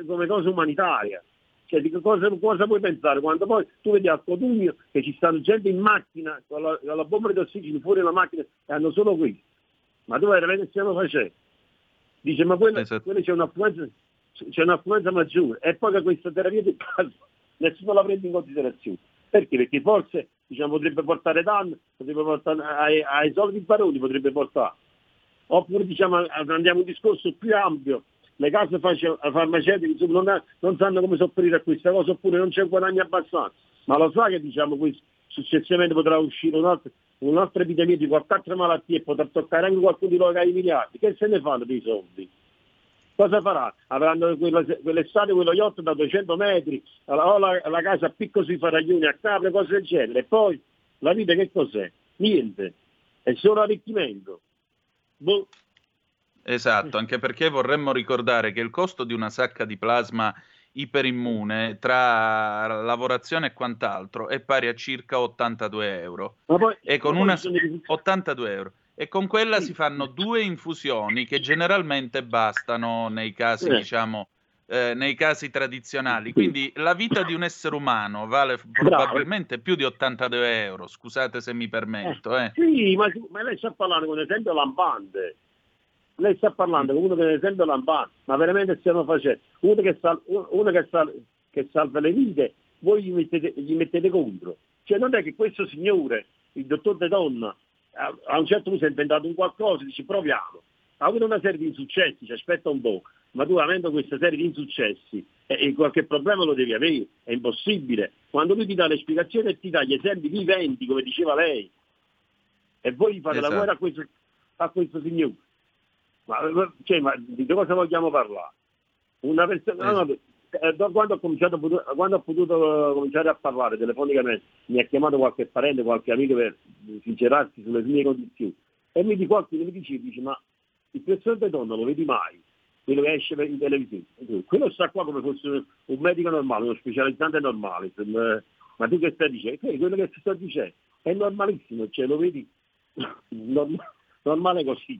come cosa umanitaria. Cioè, di cosa, cosa puoi pensare quando poi tu vedi al Cotugno che ci stanno gente in macchina con la, con la bomba di ossigeno fuori dalla macchina e hanno solo questo. Ma dove veramente stiamo facendo? Dice, ma quella, quella c'è un'affluenza, c'è un'affluenza maggiore e poi che questa terapia di base [laughs] nessuno la prende in considerazione. Perché? Perché forse diciamo, potrebbe portare danno, potrebbe portare ai, ai soldi baroni, potrebbe portare. Oppure diciamo, andiamo a un discorso più ampio, le case farmace- farmaceutiche non, ha- non sanno come sopperire a questa cosa, oppure non c'è guadagno abbastanza. Ma lo sa che diciamo, questo, successivamente potrà uscire un'altra, un'altra epidemia di qualche altra malattia e potrà toccare anche qualcuno di loro che ha i miliardi. Che se ne fanno dei soldi? Cosa farà? Avranno quell'estate quello yacht da 200 metri, o la, la casa a picco sui faraglioni, a Capri, cose del genere. E poi la vita che cos'è? Niente. È solo arricchimento. Boh. Esatto, anche perché vorremmo ricordare che il costo di una sacca di plasma iperimmune tra lavorazione e quant'altro è pari a circa 82 euro. Ma poi, E con una dei- 82 euro. E con quella si fanno due infusioni che generalmente bastano nei casi, Eh. diciamo, eh, nei casi tradizionali. Quindi la vita di un essere umano vale probabilmente più di 82 euro. Scusate se mi permetto. Eh. Sì, ma, ma lei sta parlando con esempio lampante. Lei sta parlando con uno che un esempio lampante, ma veramente stiamo facendo. Uno che, sal- uno che, sal- che salva le vite, voi gli mettete, gli mettete contro. Cioè non è che questo signore, il dottor De Donna, a, un certo punto si è inventato un qualcosa, dice proviamo. Ha avuto una serie di insuccessi, ci aspetta un po', ma tu avendo questa serie di insuccessi, eh, eh, qualche problema lo devi avere, è impossibile. Quando lui ti dà le spiegazioni e ti dà gli esempi viventi, come diceva lei, e voi gli fate Esatto. la guerra a questo, a questo signore. Ma, cioè, ma di cosa vogliamo parlare? Una persona, no, no, eh, da quando, ho cominciato, quando ho potuto eh, cominciare a parlare telefonicamente, mi ha chiamato qualche parente, qualche amico per sincerarsi sulle mie condizioni. E mi di qualcuno mi dice, dice, ma il presidente donna lo vedi mai? Quello che esce in televisione. Quello sta qua come fosse un medico normale, uno specializzante normale. Eh, Ma tu che stai dicendo? Eh, quello che ti sto dicendo è normalissimo, cioè lo vedi [laughs] norm- normale così,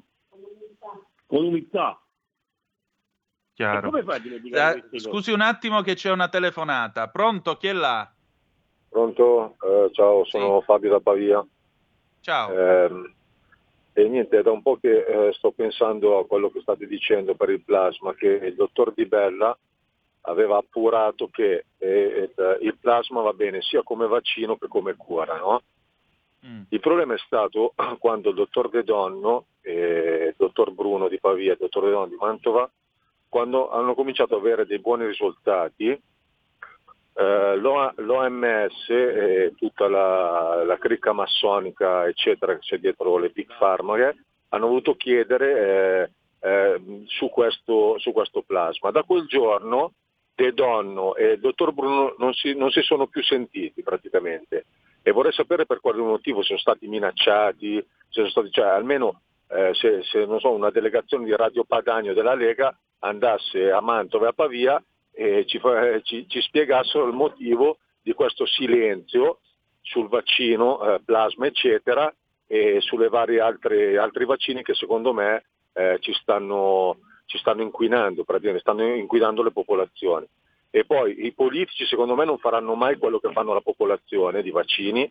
con umiltà. Chiaro. Come fai a dimenticare Eh, scusi un attimo che c'è una telefonata. Pronto? Chi è là? Pronto? Eh, ciao, sono Fabio da Pavia. Ciao. Ehm, e niente, è da un po' che eh, sto pensando a quello che state dicendo per il plasma, che il dottor Di Bella aveva appurato che eh, eh, il plasma va bene sia come vaccino che come cura, no? Il problema è stato [clears throat] quando il dottor De Donno, e il dottor Bruno di Pavia e il dottor De Donno di Mantova, quando hanno cominciato ad avere dei buoni risultati, eh, l'O- l'OMS e tutta la, la cricca massonica, eccetera, che c'è dietro le big pharma, che hanno voluto chiedere eh, eh, su, questo, su questo plasma. Da quel giorno De Donno e il dottor Bruno non si, non si sono più sentiti praticamente. E vorrei sapere per quale motivo sono stati minacciati, sono stati, cioè, almeno eh, se, se, so, una delegazione di Radio Padagno della Lega andasse a Mantova e a Pavia e ci, fa- ci- ci spiegassero il motivo di questo silenzio sul vaccino, eh, plasma eccetera e sulle varie altre altri vaccini che secondo me eh, ci, stanno, ci stanno inquinando, stanno inquinando le popolazioni. E poi i politici secondo me non faranno mai quello che fanno la popolazione di vaccini.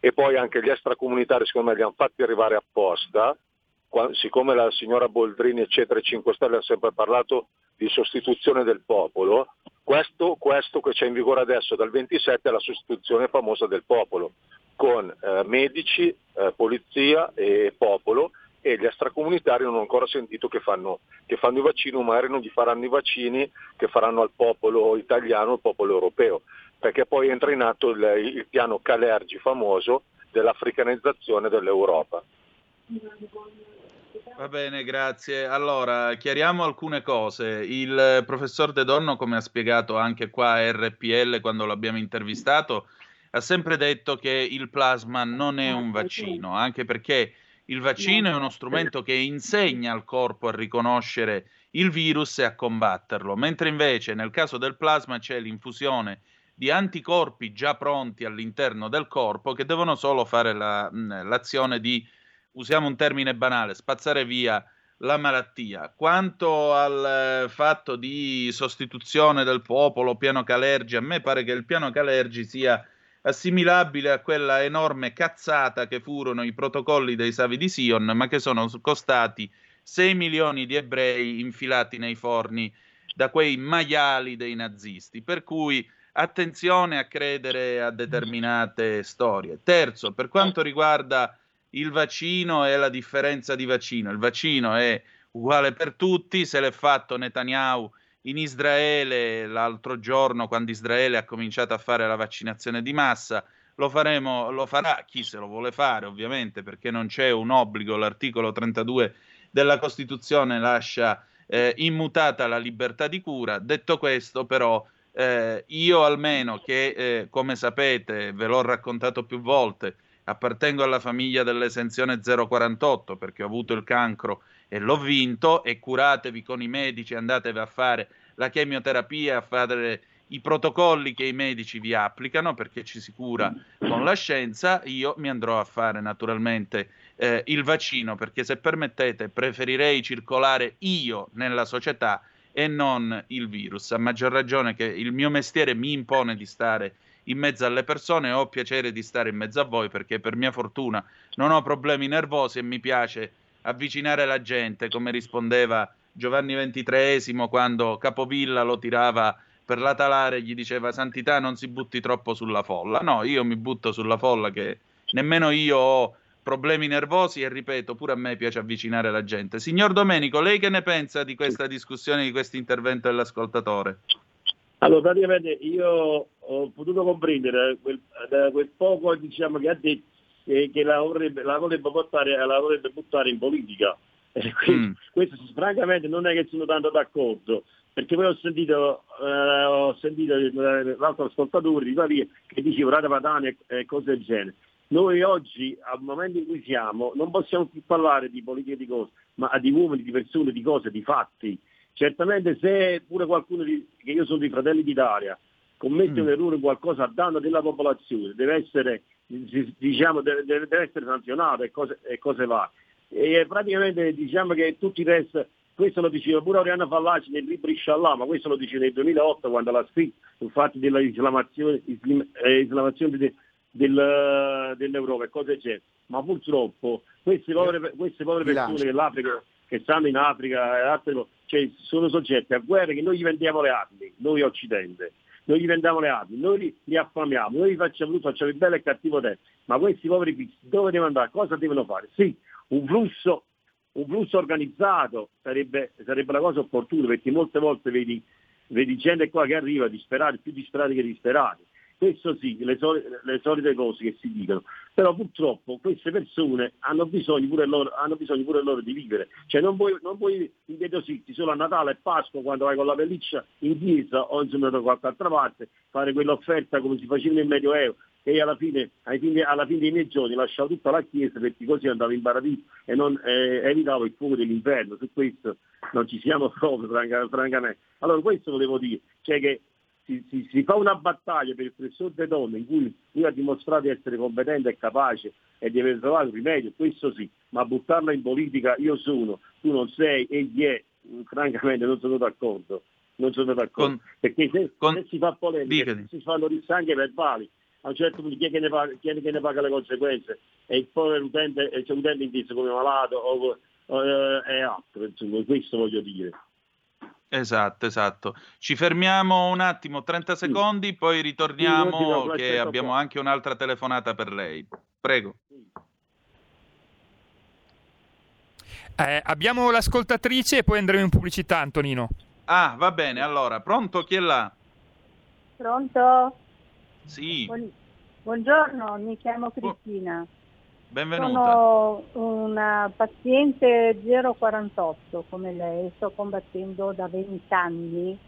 E poi anche gli extracomunitari secondo me li hanno fatti arrivare apposta, siccome la signora Boldrini eccetera e 5 Stelle ha sempre parlato di sostituzione del popolo, questo, questo che c'è in vigore adesso dal 27 è la sostituzione famosa del popolo, con eh, medici, eh, polizia e popolo e gli extracomunitari non ho ancora sentito che fanno, che fanno i vaccini, magari non gli faranno i vaccini che faranno al popolo italiano, al popolo europeo, perché poi entra in atto il, il piano Calergi famoso dell'africanizzazione dell'Europa. Va bene, grazie. Allora, chiariamo alcune cose. Il professor De Donno, come ha spiegato anche qua a RPL quando l'abbiamo intervistato, ha sempre detto che il plasma non è un vaccino, anche perché il vaccino è uno strumento che insegna al corpo a riconoscere il virus e a combatterlo, mentre invece nel caso del plasma c'è l'infusione di anticorpi già pronti all'interno del corpo che devono solo fare la- mh, l'azione di, usiamo un termine banale, spazzare via la malattia. Quanto al eh, fatto di sostituzione del popolo, piano Calergi, a me pare che il piano Calergi sia assimilabile a quella enorme cazzata che furono i protocolli dei Savi di Sion, ma che sono costati 6 milioni di ebrei infilati nei forni da quei maiali dei nazisti. Per cui attenzione a credere a determinate storie. Terzo, per quanto riguarda il vaccino e la differenza di vaccino, il vaccino è uguale per tutti, se l'è fatto Netanyahu in Israele l'altro giorno, quando Israele ha cominciato a fare la vaccinazione di massa, lo faremo, lo farà chi se lo vuole fare, ovviamente, perché non c'è un obbligo, l'articolo 32 della Costituzione lascia eh, immutata la libertà di cura. Detto questo, però, eh, io almeno che, eh, come sapete, ve l'ho raccontato più volte, appartengo alla famiglia dell'esenzione 048 perché ho avuto il cancro e l'ho vinto e curatevi con i medici, andatevi a fare la chemioterapia, a fare i protocolli che i medici vi applicano perché ci si cura con la scienza, io mi andrò a fare naturalmente eh, il vaccino perché se permettete preferirei circolare io nella società e non il virus. A maggior ragione che il mio mestiere mi impone di stare in mezzo alle persone ho piacere di stare in mezzo a voi perché per mia fortuna non ho problemi nervosi e mi piace avvicinare la gente, come rispondeva Giovanni XXIII quando Capovilla lo tirava per la talare e gli diceva Santità non si butti troppo sulla folla. No, io mi butto sulla folla che nemmeno io ho problemi nervosi e ripeto, pure a me piace avvicinare la gente. Signor Domenico, lei che ne pensa di questa discussione, di questo intervento dell'ascoltatore? Allora, praticamente io ho potuto comprendere quel, quel poco diciamo, che ha detto che, che la, vorrebbe, la, vorrebbe portare, la vorrebbe buttare in politica. [laughs] Eh, questo, mm. questo, francamente non è che sono tanto d'accordo, perché poi ho sentito, eh, ho sentito l'altro ascoltatore di Pavia che diceva rata padana e, cose del genere. Noi oggi, al momento in cui siamo, non possiamo più parlare di politica di cose, ma di uomini, di persone, di cose, di fatti. Certamente se pure qualcuno, di, che io sono di Fratelli d'Italia, commette mm. un errore qualcosa a danno della popolazione, deve essere, diciamo, deve, deve essere sanzionato e cose, e cose va. E praticamente diciamo che tutti i resti, questo lo diceva pure Oriana Fallaci nel libro Inshallah, ma questo lo dice nel 2008 quando l'ha scritto sul fatto della islamazione, islam, eh, islamazione de, del, dell'Europa e cose c'è. Ma purtroppo queste povere, queste povere persone dell'Africa che stanno in Africa e altre, cioè, sono soggetti a guerre che noi gli vendiamo le armi, noi Occidente noi gli vendiamo le armi, noi li, li affamiamo, noi gli facciamo tutto, facciamo il bello e il cattivo tempo. Ma questi poveri pizzi dove devono andare? Cosa devono fare? Sì, un flusso, un flusso organizzato sarebbe, sarebbe la cosa opportuna, perché molte volte vedi, vedi gente qua che arriva disperati, più disperati che disperati. Questo sì, le, soli, le, solite cose che si dicono, però purtroppo queste persone hanno bisogno pure loro, bisogno pure loro di vivere, cioè non puoi, non puoi invietosirti solo a Natale e Pasqua quando vai con la pelliccia in chiesa o insomma da qualche altra parte, fare quell'offerta come si faceva nel Medioevo e alla fine, fine, alla fine dei miei giorni lasciavo tutta la chiesa perché così andavo in paradiso e non, eh, evitavo il fuoco dell'inferno, su questo non ci siamo proprio francamente. Allora questo volevo dire, cioè che si, si, si, fa una battaglia per il professor De Donne in cui lui ha dimostrato di essere competente e capace e di aver trovato un rimedio, questo sì, ma buttarla in politica io sono, tu non sei, egli è, francamente non sono d'accordo. Non sono d'accordo. Con, perché se, con, se, si fa polemica, si fanno anche verbali, a un certo punto chi è che ne paga, chi è che ne paga le conseguenze? E il povero utente, c'è un utente inteso come malato o, o, eh, è altro, insomma, questo voglio dire. Esatto, esatto. Ci fermiamo un attimo, 30 secondi, poi ritorniamo sì, che abbiamo qua. anche un'altra telefonata per lei. Prego. Eh, abbiamo l'ascoltatrice e poi andremo in pubblicità, Antonino. Ah, va bene, allora, pronto? Chi è là? Pronto? Sì. Buongiorno, mi chiamo Cristina. Benvenuta. Sono una paziente 048 come lei, sto combattendo da 20 anni.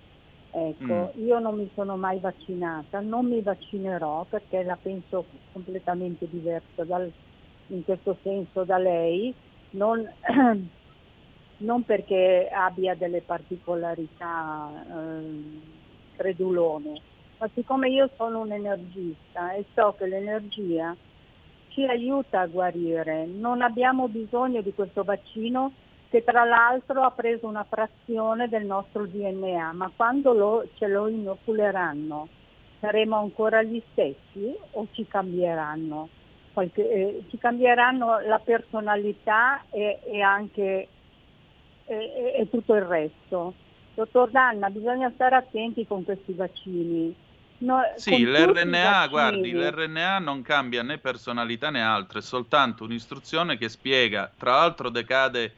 Ecco, mm. io non mi sono mai vaccinata, non mi vaccinerò perché la penso completamente diversa dal, in questo senso da lei, non, [clears throat] non perché abbia delle particolarità eh, credulone, ma siccome io sono un energista e so che l'energia ci aiuta a guarire. Non abbiamo bisogno di questo vaccino che tra l'altro ha preso una frazione del nostro DNA, ma quando lo, ce lo inoculeranno saremo ancora gli stessi o ci cambieranno? Qualche, eh, ci cambieranno la personalità e, e anche e, e tutto il resto. Dottor Danna, bisogna stare attenti con questi vaccini No, sì, l'RNA, guardi, l'RNA non cambia né personalità né altro, è soltanto un'istruzione che spiega, tra l'altro decade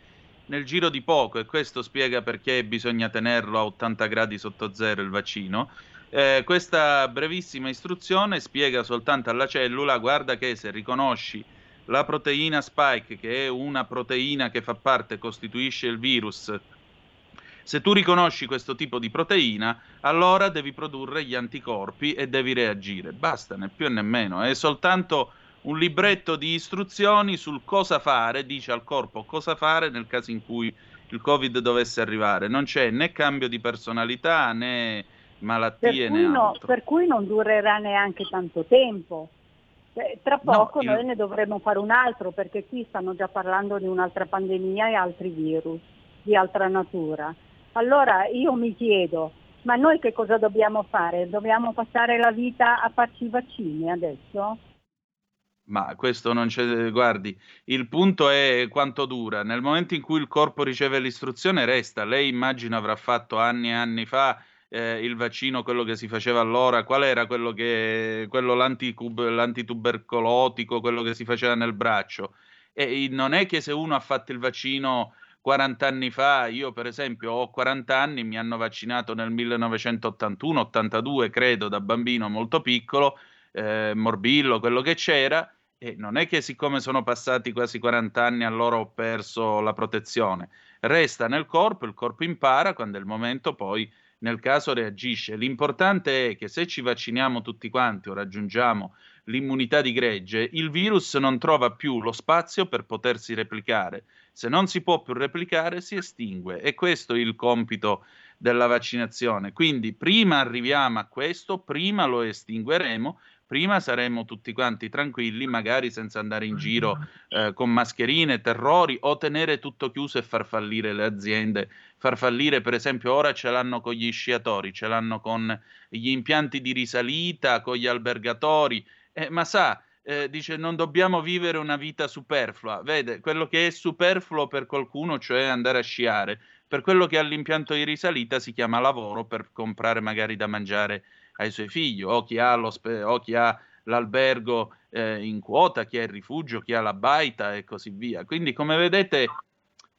nel giro di poco e questo spiega perché bisogna tenerlo a 80 gradi sotto zero il vaccino. Eh, questa brevissima istruzione spiega soltanto alla cellula, guarda che se riconosci la proteina spike, che è una proteina che fa parte, costituisce il virus, se tu riconosci questo tipo di proteina, allora devi produrre gli anticorpi e devi reagire. Basta, né più né meno. È soltanto un libretto di istruzioni sul cosa fare, dice al corpo cosa fare nel caso in cui il Covid dovesse arrivare. Non c'è né cambio di personalità né malattie per né no- altro. per cui non durerà neanche tanto tempo. Eh, Tra No, poco io- noi ne dovremo fare un altro perché qui stanno già parlando di un'altra pandemia e altri virus di altra natura. Allora io mi chiedo, ma noi che cosa dobbiamo fare? Dobbiamo passare la vita a farci i vaccini adesso? Ma questo non c'è, guardi, il punto è quanto dura. Nel momento in cui il corpo riceve l'istruzione resta. Lei immagino avrà fatto anni e anni fa eh, il vaccino, quello che si faceva allora, qual era quello che, quello l'antitubercolotico, quello che si faceva nel braccio. E non è che se uno ha fatto il vaccino 40 anni fa, io per esempio ho 40 anni, mi hanno vaccinato nel 1981-82, credo, da bambino molto piccolo, eh, morbillo, quello che c'era, e non è che siccome sono passati quasi 40 anni allora ho perso la protezione. Resta nel corpo, il corpo impara, quando è il momento poi nel caso reagisce. L'importante è che se ci vacciniamo tutti quanti o raggiungiamo l'immunità di gregge, il virus non trova più lo spazio per potersi replicare. Se non si può più replicare, si estingue. E questo è il compito della vaccinazione. Quindi prima arriviamo a questo, prima lo estingueremo, prima saremo tutti quanti tranquilli, magari senza andare in giro eh, con mascherine, terrori o tenere tutto chiuso e far fallire le aziende. Far fallire, per esempio, ora ce l'hanno con gli sciatori, ce l'hanno con gli impianti di risalita, con gli albergatori. Eh, ma sa, eh, dice non dobbiamo vivere una vita superflua. Vede, quello che è superfluo per qualcuno, cioè andare a sciare, per quello che ha l'impianto di risalita si chiama lavoro per comprare magari da mangiare ai suoi figli, o chi ha, o chi ha l'albergo eh, in quota, chi ha il rifugio, chi ha la baita e così via. Quindi, come vedete,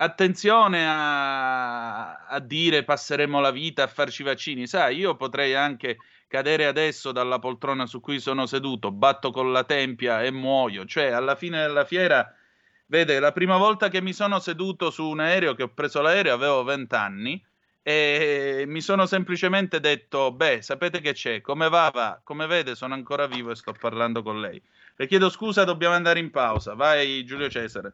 attenzione a, a dire passeremo la vita a farci vaccini. Sai, io potrei anche cadere adesso dalla poltrona su cui sono seduto, batto con la tempia e muoio. Cioè, alla fine della fiera, vede, la prima volta che mi sono seduto su un aereo, che ho preso l'aereo, avevo 20 anni e mi sono semplicemente detto, beh, sapete che c'è, come va, va, come vede sono ancora vivo e sto parlando con lei. Le chiedo scusa, dobbiamo andare in pausa. Vai Giulio Cesare.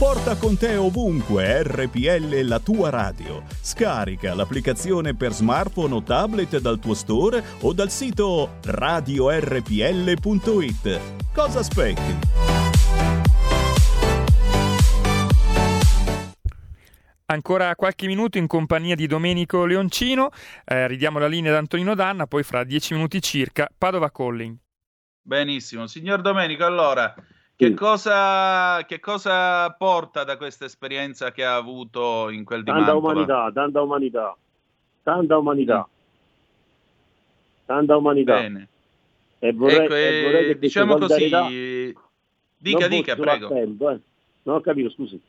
Porta con te ovunque RPL la tua radio. Scarica l'applicazione per smartphone o tablet dal tuo store o dal sito radiorpl.it. Cosa aspetti? Ancora qualche minuto in compagnia di Domenico Leoncino, eh, ridiamo la linea ad Antonino Danna, poi fra dieci minuti circa Padova Calling. Benissimo, signor Domenico, allora, che, cosa, che cosa porta da questa esperienza che ha avuto in quel di Tanta Mantova? umanità, tanta umanità, tanta umanità, tanta umanità. Bene. E vorrei, Ecco, e vorrei eh, che diciamo così, dica, dica, prego. a tempo, eh. Non ho capito, scusi.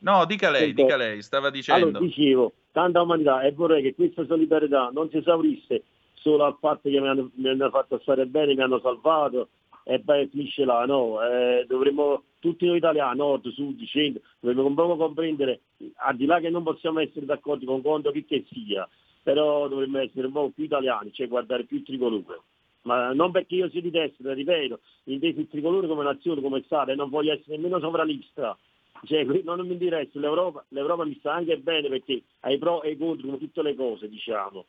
No, dica lei, Sento- dica lei, stava dicendo. Allora, dicevo, tanta umanità e vorrei che questa solidarietà non si esaurisse solo al fatto che mi hanno, mi hanno fatto stare bene, mi hanno salvato e poi finisce là, no, eh, dovremmo, tutti noi italiani, nord, sud, centro, dovremmo comprendere, al di là che non possiamo essere d'accordo con quanto che, che sia, però dovremmo essere un po' più italiani, cioè guardare più il tricolore. Ma non perché io sia di destra, ripeto, inteso il tricolore come nazione, come Stato, e non voglio essere nemmeno sovranista, cioè, non mi interessa, l'Europa, l'Europa mi sta anche bene perché ha i pro e i contro come tutte le cose, diciamo.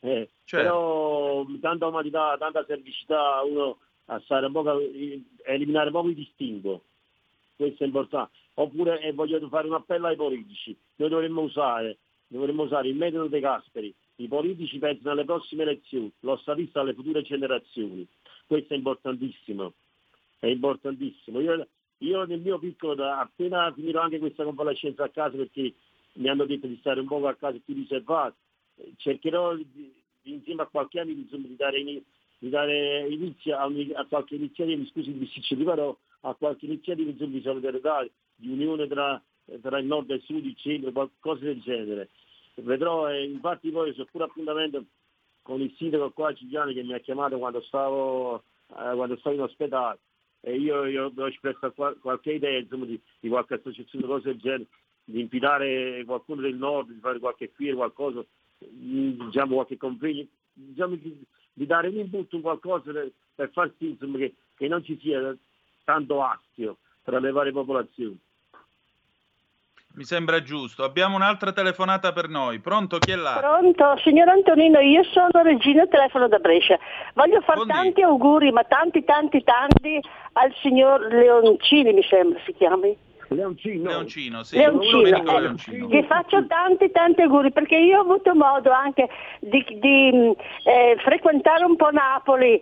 Eh, Certo. Però tanta umanità, tanta semplicità, uno a stare un po' a eliminare proprio i distinguo. Questo è importante. Oppure eh, voglio fare un appello ai politici. Noi dovremmo usare, dovremmo usare il metodo dei Gasperi. I politici pensano alle prossime elezioni, lo statista alle future generazioni. Questo è importantissimo. È importantissimo. Io, io nel mio piccolo, appena finirò anche questa convalescenza a casa perché mi hanno detto di stare un po' a casa più riservato, cercherò di, insieme a qualche amico di dare, ini- di dare inizio a, a qualche iniziativa, mi scusi il bisticcio di parole, a qualche iniziativa di solidarietà, di unione tra, tra il nord e il sud, il centro, qualcosa del genere. Vedrò, e infatti poi c'è pure appuntamento con il sindaco qua Cigliani che mi ha chiamato quando stavo, eh, quando stavo in ospedale e io, io ho espresso qual- qualche idea insomma, di, di qualche associazione, cose del genere, di invitare qualcuno del nord, di fare qualche fiera, qualcosa, mh, diciamo qualche convegno, diciamo di, dare un input, un qualcosa per, per far sì insomma, che, che non ci sia tanto astio tra le varie popolazioni. Mi sembra giusto. Abbiamo un'altra telefonata per noi. Pronto? Chi è là? Pronto, signor Antonino, io sono Regina, telefono da Brescia. Voglio fare tanti auguri, ma tanti, tanti, tanti al signor Leoncini, mi sembra si chiami. Leoncino. Leoncino, sì. Leoncino, eh, Leoncino. Gli faccio tanti tanti auguri perché io ho avuto modo anche di, di, eh, frequentare un po' Napoli,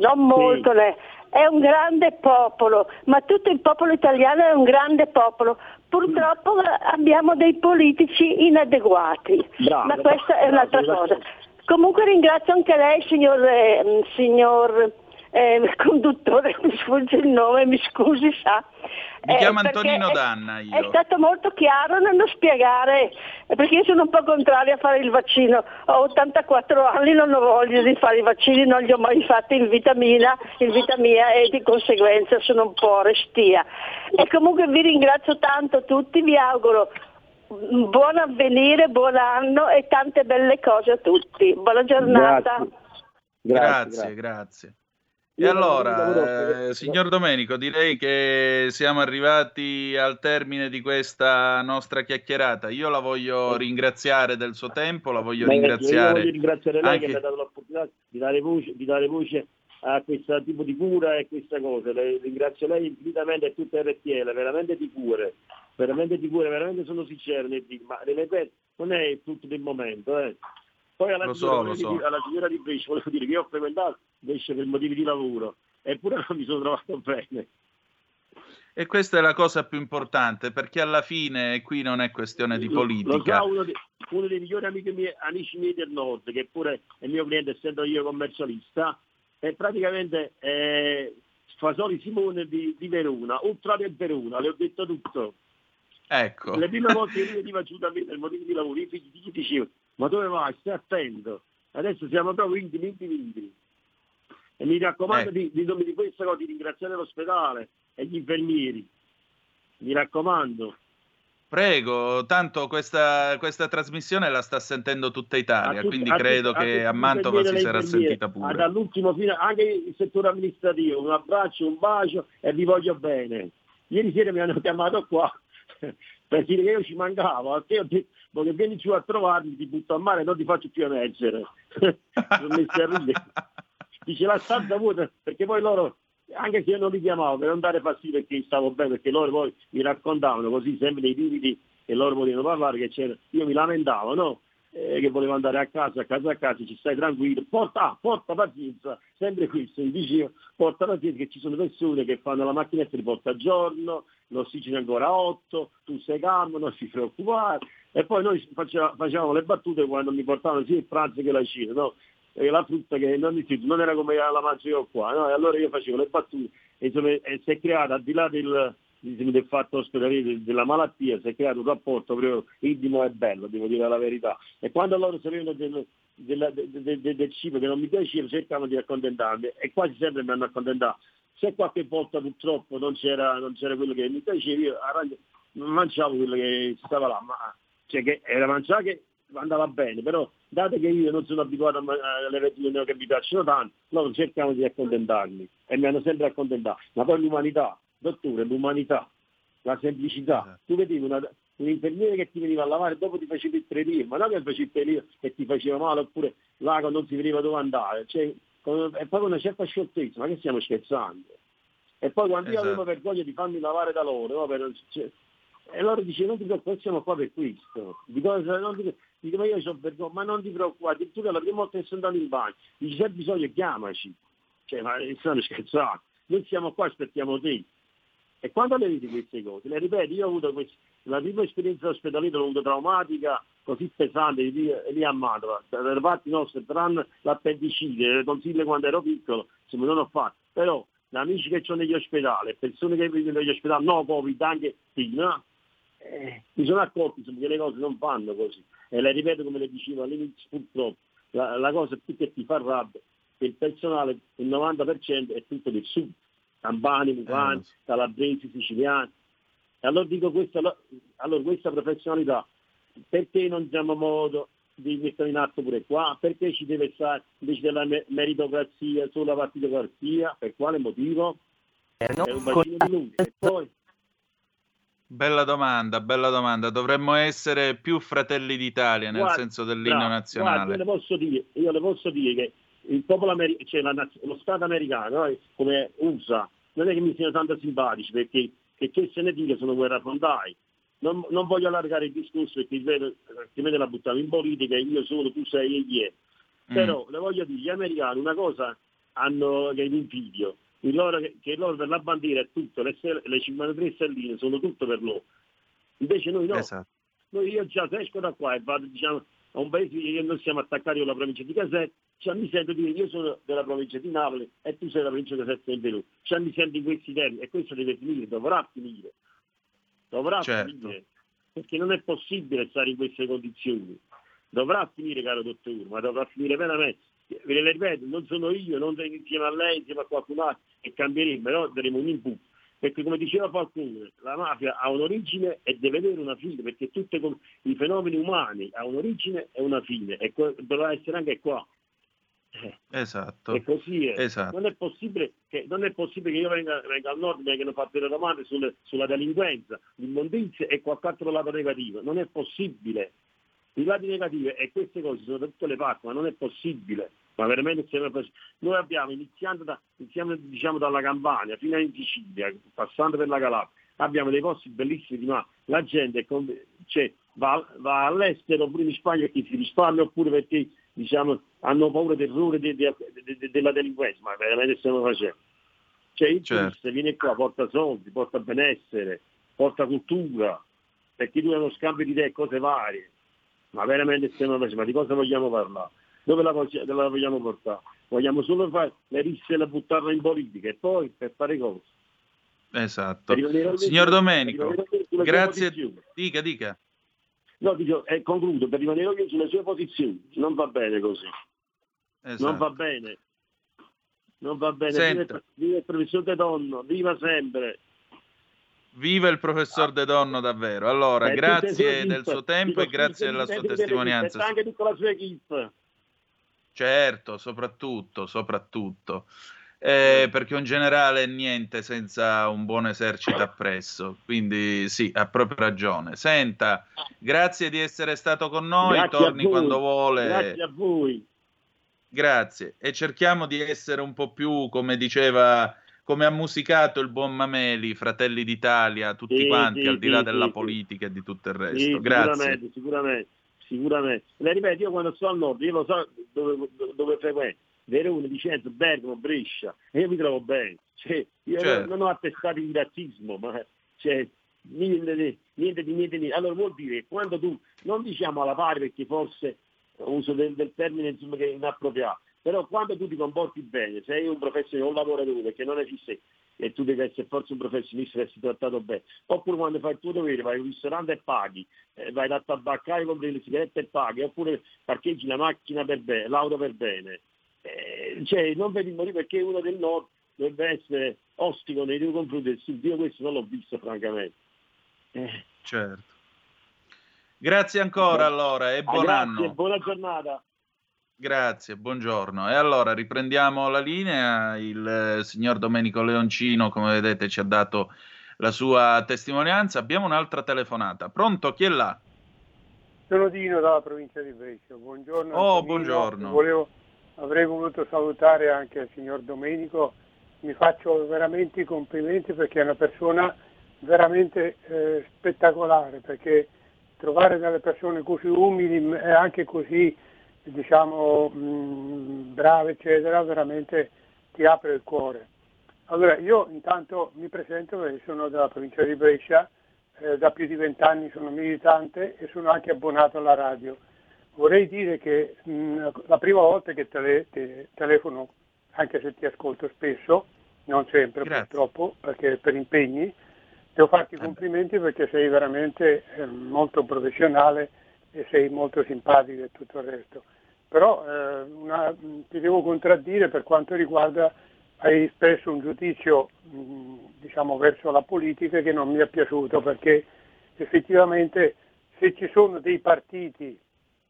non molto, ne- è un grande popolo, ma tutto il popolo italiano è un grande popolo. Purtroppo abbiamo dei politici inadeguati, Brava, ma questa è brava, un'altra brava. cosa. Comunque ringrazio anche lei, signor, eh, signor eh, conduttore, mi sfugge il nome, mi scusi, sa. Mi Eh, chiamo perché Antonino è- Danna È io. stato molto chiaro nello spiegare, eh, perché io sono un po' contraria a fare il vaccino. Ho 84 anni, non ho voglia di fare i vaccini, non li ho mai fatti in vita mia, in vita mia e di conseguenza sono un po' restia. E comunque vi ringrazio tanto tutti, vi auguro un buon avvenire, buon anno e tante belle cose a tutti. Buona giornata. Grazie, grazie. E allora, eh, signor Domenico, direi che siamo arrivati al termine di questa nostra chiacchierata. Io la voglio ringraziare del suo tempo, la voglio io ringraziare voglio ringraziare lei anche- che mi ha dato l'opportunità di dare voce, di dare voce a questo tipo di cura e questa cosa. Le- ringrazio lei infinitamente e tutte le RTL, veramente di cure, veramente di cure, veramente sono sincero nel dire, ma ripeto, non è tutto del momento. eh. Poi alla Lo signora, so, lo volevo so. alla di Brescia volevo dire che io ho frequentato Brescia per motivi di lavoro, eppure non mi sono trovato bene. E questa è la cosa più importante, perché alla fine qui non è questione di Lo- Lo politica. sa uno, de- uno dei migliori amici miei, amici miei del nord, che pure è mio cliente, essendo io commercialista, è praticamente eh, Fasoli Simone di, di Verona, ultra del Verona, le ho detto tutto. Ecco. Le prime volte che lui veniva giù da me per motivi di lavoro, i figli gli dicevano, ma dove vai? Stai attento. Adesso siamo proprio intimi, intimi, intimi. E mi raccomando Eh. di, di, di questa cosa, di ringraziare l'ospedale e gli infermieri. Mi raccomando. Prego, tanto questa, questa trasmissione la sta sentendo tutta Italia, A tutti- quindi a credo a che a gli Mantova si sarà sentita pure. Dall'ultimo fino, anche il settore amministrativo, un abbraccio, un bacio e vi voglio bene. Ieri sera mi hanno chiamato qua [laughs] per dire che io ci mancavo, te ho detto, voglio vieni giù a trovarmi, ti butto a mare, non ti faccio più emergere. [laughs] A ridere. Dice la stanza vuota, perché poi loro, anche se io non li chiamavo per non dare fastidio perché stavo bene, perché loro poi mi raccontavano così sempre dei lividi e loro volevano parlare, che c'era, io mi lamentavo, no? Eh, che volevo andare a casa, a casa a casa, ci stai tranquillo, porta, porta pazienza, sempre questo, mi dicevo, porta pazienza che ci sono persone che fanno la macchinetta di porta a giorno, l'ossigeno è ancora a 8, tu sei calmo, non si preoccupare, e poi noi faceva- facevamo le battute quando mi portavano sia il pranzo che la cena, no? E la frutta che non, non era come la mangio io qua, no? E allora io facevo le battute insomma, e si è creata, al di là del, del fatto ospedaliero della malattia, si è creato un rapporto proprio intimo e bello, devo dire la verità. E quando loro sapevano del, della- de- de- de- del cibo che non mi piaceva, cercavano di accontentarmi e quasi sempre mi hanno accontentato. Se qualche volta purtroppo non c'era, non c'era quello che mi piaceva, io mangiavo quello che stava là, ma cioè che era mangiare che andava bene, però dato che io non sono abituato alle verdure che mi piacciono tanto, loro cercavano di accontentarmi e mi hanno sempre accontentato. Ma poi l'umanità, dottore, l'umanità, la semplicità. Tu vedevi una, un infermiere che ti veniva a lavare e dopo ti faceva il prelievo, ma non che facevi il prelievo che ti faceva male oppure l'ago non si vedeva dove andare, cioè, è proprio una certa scioltezza, ma che stiamo scherzando? E poi quando io Esatto. avevo vergogna di farmi lavare da loro, no, per- cioè, e loro dicevano, non ti preoccupare, siamo qua per questo. Dico, non ti, dico, ma io ho vergogna, ma non ti preoccupare, addirittura la prima volta che sono andato in bagno, dici, se hai bisogno chiamaci. Cioè, ma stanno scherzando. Noi siamo qua, aspettiamo te. E quando le vedi queste cose, le ripeti, io ho avuto questi, la prima esperienza ospedaliera l'ho avuta traumatica, così pesante, lì, lì a Mantova. Dalle parti nostre, tranne l'appendicite, tonsille quando ero piccolo, se me non ho fatto. Però, gli amici che ho negli ospedali, persone che vivono negli ospedali, no Covid, anche prima, eh, mi sono accorto che le cose non vanno così. E le ripeto come le dicevo all'inizio, purtroppo, la, la cosa più che ti fa rabbia, che il personale, il 90% è tutto del sud, campani, lucani, calabresi, siciliani. E allora dico questa, allora questa professionalità, perché non diamo modo di mettere in atto pure qua? Perché ci deve stare invece della me- meritocrazia sulla partitocrazia? Per quale motivo? È un bacino di lungo. E poi Bella domanda, bella domanda. Dovremmo essere più fratelli d'Italia nel Guarda, senso dell'inno nazionale. guarda, io, le posso dire, io le posso dire che il popolo americano, cioè la lo Stato americano, no, come USA, non è che mi siano tanto simpatici perché che, che se ne dica sono guerrafondai. Non, non voglio allargare il discorso perché vedo, altrimenti la buttiamo in politica, io sono, tu sei e gli è. Mm. Però le voglio dire, gli americani una cosa hanno che è l'invidio, il loro, che loro per la bandiera è tutto, le, le 53 stelline sono tutto per loro. Invece noi no. Esatto. Noi io già se esco da qua e vado diciamo, a un paese che noi siamo attaccati con la provincia di Caserta, cioè, mi sento dire io sono della provincia di Napoli e tu sei della provincia di Caserta del Venuto. Cioè, mi sento in questi termini e questo deve finire, dovrà finire. Dovrà Certo. finire. Perché non è possibile stare in queste condizioni. Dovrà finire, caro dottore, ma dovrà finire veramente. Ve le ripeto, non sono io, non sono insieme a lei, insieme a qualcun altro che cambieremo, però daremo un input. Perché come diceva qualcuno, la mafia ha un'origine e deve avere una fine, perché tutti i fenomeni umani hanno un'origine e una fine, e dovrà essere anche qua. Eh, Esatto. E così è. Esatto. Non, è possibile che, non è possibile che io venga, venga al nord e vengano fatte le domande sulle- sulla delinquenza, l'immondizia e qualche altro lato negativo. Non è possibile. I lati negativi e queste cose sono da tutte le parti, ma non è possibile. Ma veramente Noi abbiamo, iniziando, da, iniziamo diciamo, dalla Campania fino in Sicilia, passando per la Calabria, abbiamo dei posti bellissimi, ma la gente con- cioè, va, va all'estero oppure in Spagna perché si risparmia oppure perché diciamo, hanno paura dell'errore de- de- de- de- della delinquenza, ma veramente stiamo facendo. Cioè il Certo. turista viene qua, porta soldi, porta benessere, porta cultura, perché tu hai uno scambio di idee e cose varie. Ma veramente stiamo facendo, ma di cosa vogliamo parlare? Dove la, la vogliamo portare? Vogliamo solo fare le risse e la buttarla in politica e poi per fare cosa? Esatto. Signor Domenico, grazie. Dica, dica. No, dico, e concludo, per rimanere oggi sulle sue posizioni. Non va bene così. Esatto. Non va bene. Non va bene. Viva il, viva il professor De Donno, viva sempre. Viva il professor De Donno davvero. Allora, E sue grazie del suo tempo e grazie della sua testimonianza. anche tutta la sua equipe. Certo, soprattutto, soprattutto. Eh, perché un generale è niente senza un buon esercito appresso, quindi sì, ha proprio ragione. Senta, grazie di essere stato con noi, Grazie torni quando vuole. Grazie a voi. Grazie. E cerchiamo di essere un po' più, come diceva, come ha musicato il buon Mameli, Fratelli d'Italia, tutti Sì, quanti, sì, al di là sì, della politica e di tutto il resto. Grazie. Sicuramente, sicuramente, sicuramente. Le ripeto, io quando sto al nord, io lo so dove, dove frequento. Verona, Vicenza, Bergamo, Brescia, e io mi trovo bene. Cioè, io Certo. non ho attestati di razzismo, ma cioè, niente, di- niente di niente, niente. Allora vuol dire che quando tu, non diciamo alla pari perché forse uso del, del termine insomma, che è inappropriato, però quando tu ti comporti bene, sei un professionista, un lavoratore, perché non esiste e tu devi essere forse un professionista e essere trattato bene, oppure quando fai il tuo dovere, vai in un ristorante e paghi, eh, vai da tabaccare, compri le sigarette e paghi, oppure parcheggi la macchina per bene, l'auto per bene. Eh, cioè, non vedi morire perché uno del nord dovrebbe essere ostico nei tuoi confronti del sud. Io questo non l'ho visto francamente. Eh, Certo. Grazie ancora allora e ah, buon grazie, anno. buona giornata. Grazie, buongiorno. E allora riprendiamo la linea. Il eh, signor Domenico Leoncino, come vedete, ci ha dato la sua testimonianza. Abbiamo un'altra telefonata. Pronto? Chi è là? Sono Dino dalla provincia di Brescia. Buongiorno. Oh, Antonino. buongiorno. Volevo- avrei voluto salutare anche il signor Domenico. Mi faccio veramente i complimenti perché è una persona veramente eh, spettacolare, perché trovare delle persone così umili e anche così, diciamo, mh, brave, eccetera, veramente ti apre il cuore. Allora, io intanto mi presento perché sono della provincia di Brescia, eh, da più di vent'anni sono militante e sono anche abbonato alla radio. Vorrei dire che mh, la prima volta che tele, te, telefono, anche se ti ascolto spesso, non sempre Grazie. purtroppo, perché per impegni, devo farti i complimenti perché sei veramente eh, molto professionale e sei molto simpatico e tutto il resto. Però eh, una, ti devo contraddire per quanto riguarda hai espresso un giudizio mh, diciamo, verso la politica che non mi è piaciuto perché effettivamente se ci sono dei partiti,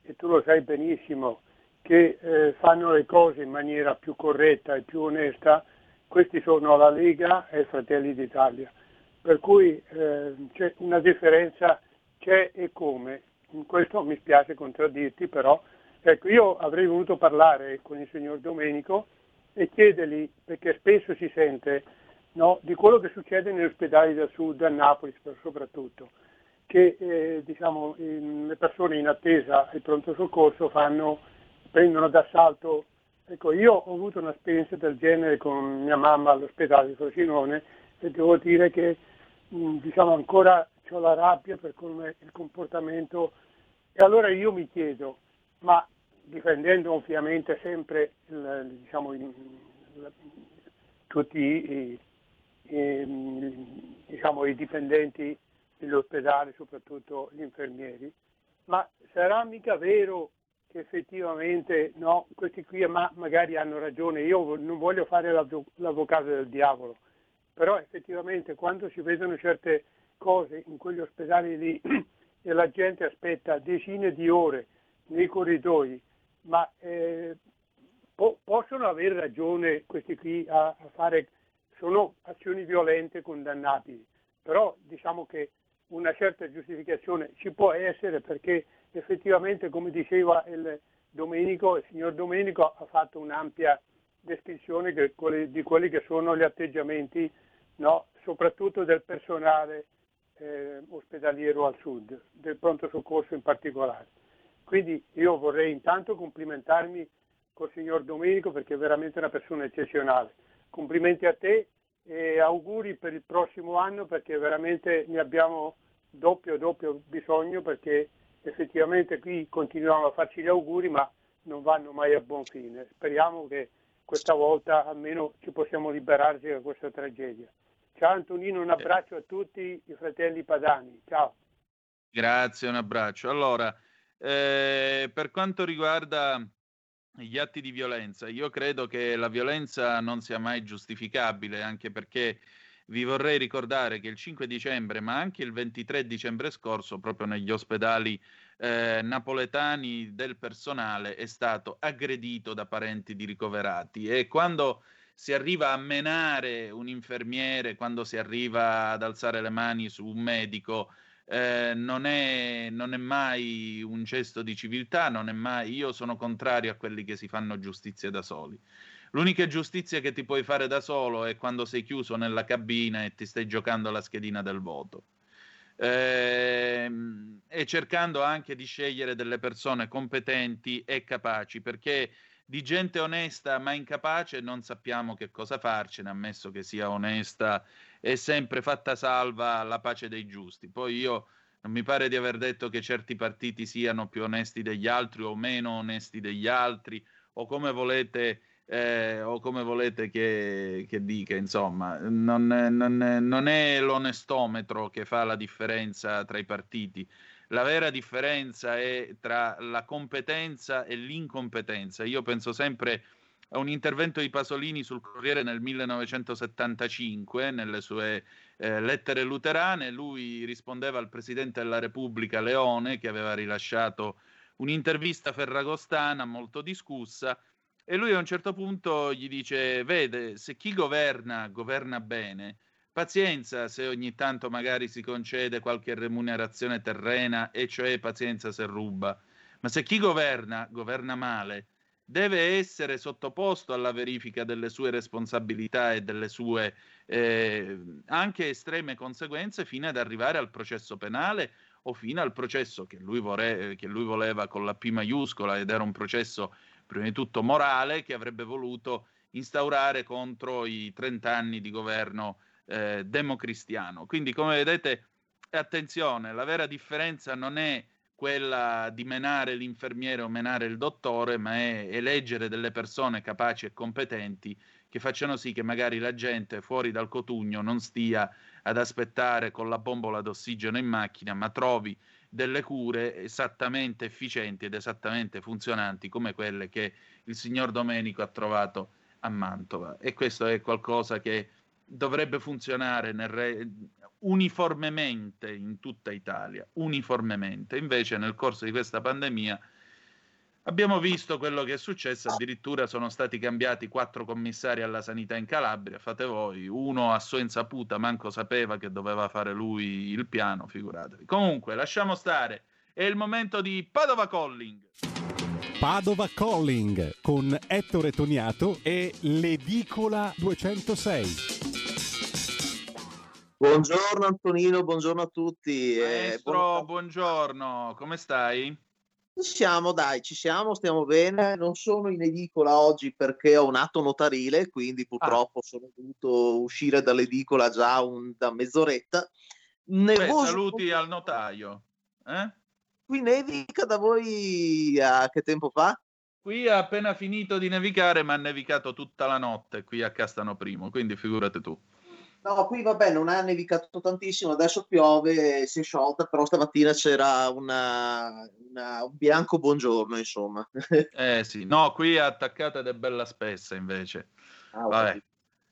e tu lo sai benissimo, che eh, fanno le cose in maniera più corretta e più onesta, questi sono la Lega e Fratelli d'Italia. Per cui eh, c'è una differenza, c'è e come. In questo mi spiace contraddirti, però ecco, io avrei voluto parlare con il signor Domenico e chiedergli, perché spesso si sente no, di quello che succede negli ospedali del sud, a Napoli soprattutto, che eh, diciamo, in, le persone in attesa al pronto soccorso fanno, prendono d'assalto. Ecco, io ho avuto un'esperienza del genere con mia mamma all'ospedale di Frosinone e devo dire che mh, diciamo, ancora ho la rabbia per come il comportamento. E allora io mi chiedo, ma difendendo ovviamente sempre il, diciamo, il, il, tutti i, i, diciamo, i dipendenti dell'ospedale, soprattutto gli infermieri, ma sarà mica vero che effettivamente no, questi qui ma, magari hanno ragione, io non voglio fare l'avvocato del diavolo, però effettivamente quando si vedono certe cose in quegli ospedali lì [clears throat] e la gente aspetta decine di ore nei corridoi ma eh, po- possono avere ragione questi qui a, a, fare, sono azioni violente condannabili, però diciamo che una certa giustificazione ci può essere perché effettivamente, come diceva il Domenico, il signor Domenico ha fatto un'ampia descrizione di quelli che sono gli atteggiamenti, no, soprattutto del personale eh, ospedaliero al sud, del pronto soccorso in particolare. Quindi io vorrei intanto complimentarmi col signor Domenico perché è veramente una persona eccezionale. Complimenti a te e auguri per il prossimo anno perché veramente ne abbiamo doppio doppio bisogno perché effettivamente qui continuiamo a farci gli auguri ma non vanno mai a buon fine. Speriamo che questa volta almeno ci possiamo liberarci da questa tragedia. Ciao Antonino, un abbraccio a tutti i fratelli padani. Ciao. Grazie, un abbraccio. Allora, eh, per quanto riguarda gli atti di violenza, io credo che la violenza non sia mai giustificabile, anche perché vi vorrei ricordare che il 5 dicembre, ma anche il 23 dicembre scorso, proprio negli ospedali eh, napoletani del personale è stato aggredito da parenti di ricoverati. E quando si arriva a menare un infermiere, quando si arriva ad alzare le mani su un medico, eh, non, è, non, è, mai un gesto di civiltà, non è mai, io sono contrario a quelli che si fanno giustizia da soli. L'unica giustizia che ti puoi fare da solo è quando sei chiuso nella cabina e ti stai giocando la schedina del voto. Eh, e cercando anche di scegliere delle persone competenti e capaci, perché di gente onesta ma incapace non sappiamo che cosa farcene, ammesso che sia onesta è sempre fatta salva la pace dei giusti. Poi io non mi pare di aver detto che certi partiti siano più onesti degli altri o meno onesti degli altri o come volete, eh, o come volete che, che dica, insomma, non, non, non è l'onestometro che fa la differenza tra i partiti. La vera differenza è tra la competenza e l'incompetenza. Io penso sempre a un intervento di Pasolini sul Corriere nel 1975, nelle sue eh, lettere luterane, lui rispondeva al Presidente della Repubblica Leone, che aveva rilasciato un'intervista ferragostana molto discussa, e lui a un certo punto gli dice, vede, se chi governa, governa bene, pazienza se ogni tanto magari si concede qualche remunerazione terrena, e cioè pazienza se ruba, ma se chi governa, governa male, deve essere sottoposto alla verifica delle sue responsabilità e delle sue eh, anche estreme conseguenze fino ad arrivare al processo penale o fino al processo che lui, vore- che lui voleva con la P maiuscola ed era un processo prima di tutto morale che avrebbe voluto instaurare contro i 30 anni di governo eh, democristiano. Quindi come vedete attenzione, la vera differenza non è quella di menare l'infermiere o menare il dottore, ma è eleggere delle persone capaci e competenti che facciano sì che magari la gente fuori dal cotugno non stia ad aspettare con la bombola d'ossigeno in macchina, ma trovi delle cure esattamente efficienti ed esattamente funzionanti come quelle che il signor Domenico ha trovato a Mantova. E questo è qualcosa che dovrebbe funzionare re- uniformemente in tutta Italia, uniformemente. Invece nel corso di questa pandemia abbiamo visto quello che è successo, addirittura sono stati cambiati quattro commissari alla sanità in Calabria, fate voi, uno a sua insaputa manco sapeva che doveva fare lui il piano, figuratevi. Comunque, lasciamo stare, è il momento di Padova Calling. Padova Calling con Ettore Toniato e l'Edicola 206. Buongiorno Antonino, buongiorno a tutti. Maestro, eh, buongiorno, come stai? Ci siamo, dai, ci siamo, stiamo bene. Non sono in edicola oggi perché ho un atto notarile, quindi purtroppo ah. sono dovuto uscire dall'edicola già un, da mezz'oretta. Nevoso... Beh, saluti al notaio. Eh? Qui nevica da voi a che tempo fa? Qui ha appena finito di nevicare, ma ha nevicato tutta la notte qui a Castano Primo, quindi figurate tu. No, qui vabbè, non ha nevicato tantissimo, adesso piove, si è sciolta, però stamattina c'era una, una, un bianco buongiorno, insomma. [laughs] eh sì, no, qui è attaccata ed è bella spessa invece. Ah, vabbè.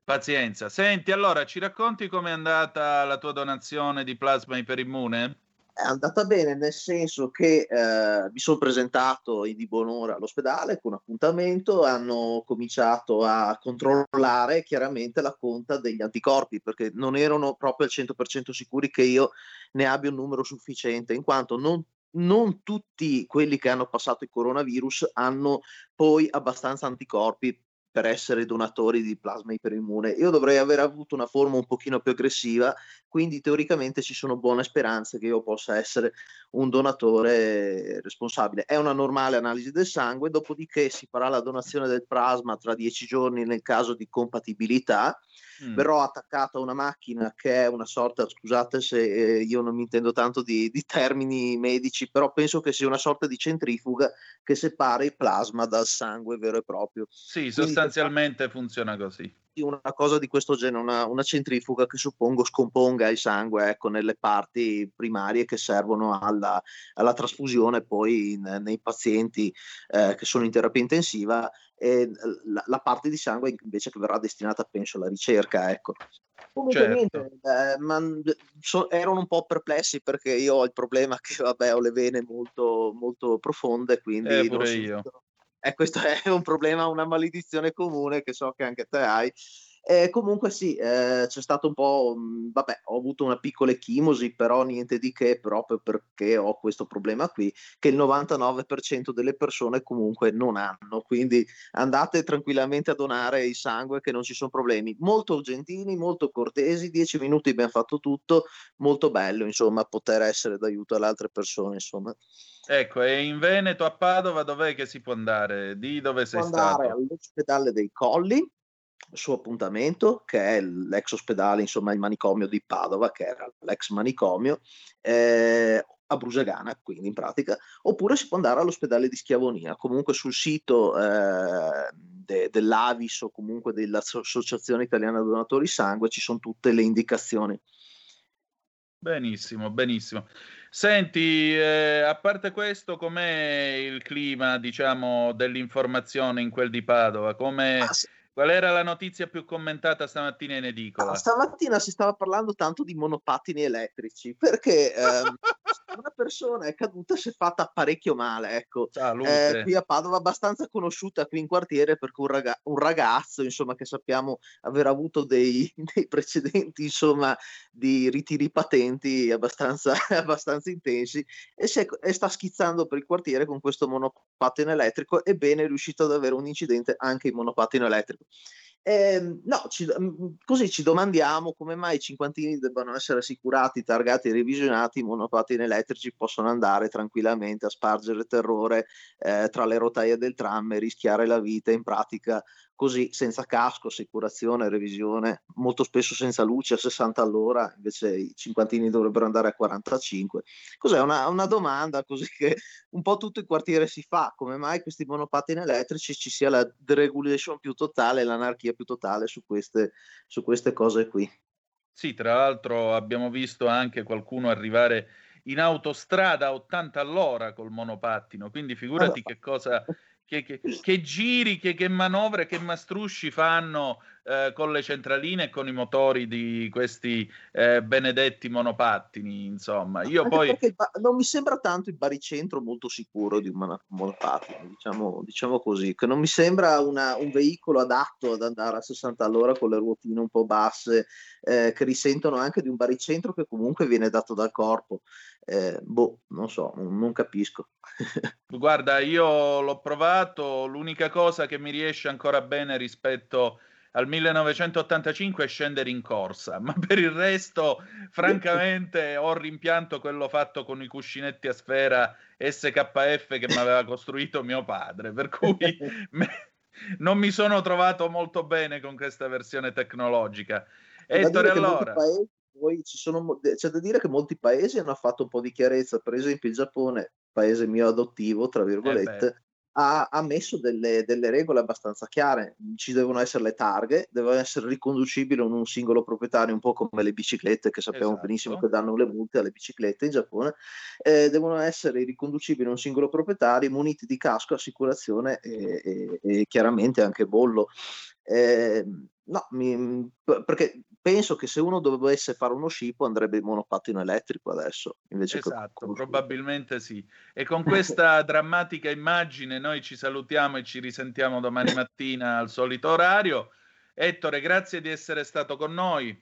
Pazienza. Senti, allora ci racconti com'è andata la tua donazione di plasma iperimmune? È andata bene nel senso che eh, mi sono presentato di buon'ora all'ospedale con appuntamento, hanno cominciato a controllare chiaramente la conta degli anticorpi perché non erano proprio al 100% sicuri che io ne abbia un numero sufficiente, in quanto non non tutti quelli che hanno passato il coronavirus hanno poi abbastanza anticorpi per essere donatori di plasma iperimmune. Io dovrei aver avuto una forma un pochino più aggressiva, quindi teoricamente ci sono buone speranze che io possa essere un donatore responsabile. È una normale analisi del sangue, dopodiché si farà la donazione del plasma tra dieci giorni nel caso di compatibilità mm. verrò attaccato a una macchina che è una sorta, scusate se eh, io non mi intendo tanto di, di, termini medici, però penso che sia una sorta di centrifuga che separa il plasma dal sangue vero e proprio. Sì, Quindi, sostanzialmente funziona così una cosa di questo genere, una, una, centrifuga che suppongo scomponga il sangue ecco, nelle parti primarie che servono alla, alla trasfusione poi in, nei pazienti eh, che sono in terapia intensiva e la, la, parte di sangue invece che verrà destinata penso alla ricerca ecco. Comunque certo. niente, eh, ma, so, erano un po' perplessi perché io ho il problema che vabbè ho le vene molto, molto profonde quindi eh, pure io. E questo [laughs] è un problema, una maledizione comune che so che anche te hai. E comunque sì, eh, c'è stato un po', mh, vabbè, ho avuto una piccola echimosi, però niente di che, proprio perché ho questo problema qui, che il 99% delle persone comunque non hanno, quindi andate tranquillamente a donare il sangue che non ci sono problemi. Molto gentili, molto cortesi, 10 minuti abbiamo fatto tutto, molto bello, insomma, poter essere d'aiuto alle altre persone, insomma. Ecco, e in Veneto a Padova dov'è che si può andare? Di dove sei può stato? all'ospedale dei Colli, suo appuntamento, che è l'ex ospedale, insomma il manicomio di Padova, che era l'ex manicomio, eh, a Brusagana, quindi in pratica, oppure si può andare all'ospedale di Schiavonia, comunque sul sito eh, de, dell'Avis o comunque dell'Associazione Italiana Donatori Sangue ci sono tutte le indicazioni. Benissimo, benissimo. Senti, eh, a parte questo, com'è il clima, diciamo, dell'informazione in quel di Padova? Come, ah, sì. Qual era la notizia più commentata stamattina in edicola? Ah, stamattina si stava parlando tanto di monopattini elettrici perché ehm, [laughs] una persona è caduta si è fatta parecchio male. Ecco. Eh, qui a Padova abbastanza conosciuta qui in quartiere perché un, raga- un ragazzo insomma, che sappiamo aver avuto dei, [laughs] dei precedenti insomma, di ritiri patenti abbastanza, [laughs] abbastanza intensi e, è, e, sta schizzando per il quartiere con questo monopattino elettrico. Ebbene è riuscito ad avere un incidente anche in monopattino elettrico. Eh, no, ci, mm, così ci domandiamo come mai i cinquantini debbano essere assicurati, targati revisionati, i monopattini elettrici possono andare tranquillamente a spargere terrore eh, tra le rotaie del tram e rischiare la vita in pratica così senza casco, assicurazione, revisione, molto spesso senza luce a 60 all'ora, invece i cinquantini dovrebbero andare a 45. Cos'è una, una domanda così che un po' tutto il quartiere si fa, come mai questi monopattini elettrici ci sia la deregulation più totale, l'anarchia più totale su queste, su queste cose qui. Sì, tra l'altro abbiamo visto anche qualcuno arrivare in autostrada a 80 all'ora col monopattino, quindi figurati che cosa che, che, che giri, che, che, manovre, che mastrusci fanno eh, con le centraline e con i motori di questi eh, benedetti monopattini. Insomma, io poi. Ba- non mi sembra tanto il baricentro molto sicuro di un monopattino, diciamo, diciamo, così, che non mi sembra una, un veicolo adatto ad andare a 60 all'ora con le ruotine un po' basse, eh, che risentono anche di un baricentro che comunque viene dato dal corpo. Eh, boh, non so, non, non capisco. [laughs] Guarda, io l'ho provato, l'unica cosa che mi riesce ancora bene rispetto al 1985 è scendere in corsa, ma per il resto, francamente, ho rimpianto quello fatto con i cuscinetti a sfera SKF che mi aveva costruito mio padre, per cui [laughs] me, non mi sono trovato molto bene con questa versione tecnologica. Ettore, allora... Paesi, poi ci sono, c'è da dire che molti paesi hanno fatto un po' di chiarezza, per esempio il Giappone, paese mio adottivo, tra virgolette, eh ha, ha, messo delle, delle, regole abbastanza chiare. Ci devono essere le targhe, devono essere riconducibili in un singolo proprietario, un po' come le biciclette, che sappiamo esatto. benissimo che danno le multe alle biciclette in Giappone. Eh, devono essere riconducibili in un singolo proprietario, muniti di casco, assicurazione e, e, e chiaramente anche bollo. Eh, no, mi, perché penso che se uno dovesse fare uno scippo andrebbe in monopattino elettrico adesso. Esatto, probabilmente sì. E con [laughs] questa drammatica immagine noi ci salutiamo e ci risentiamo domani mattina al solito orario. Ettore, grazie di essere stato con noi.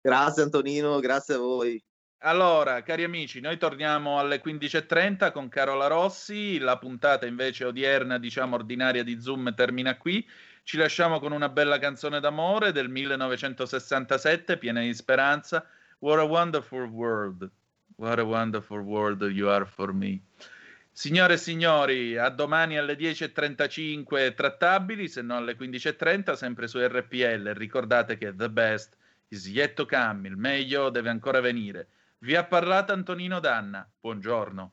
Grazie Antonino, grazie a voi. Allora, cari amici, noi torniamo alle 15.30 con Carola Rossi, la puntata invece odierna, diciamo ordinaria di Zoom termina qui. Ci lasciamo con una bella canzone d'amore del 1967, piena di speranza. What a wonderful world. What a wonderful world you are for me. Signore e signori, a domani alle 10.35 trattabili, se no alle 15.30, sempre su RPL. Ricordate che the best is yet to come, il meglio deve ancora venire. Vi ha parlato Antonino Danna. Buongiorno.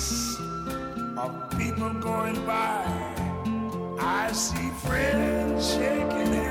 people going by. I see friends shaking hands,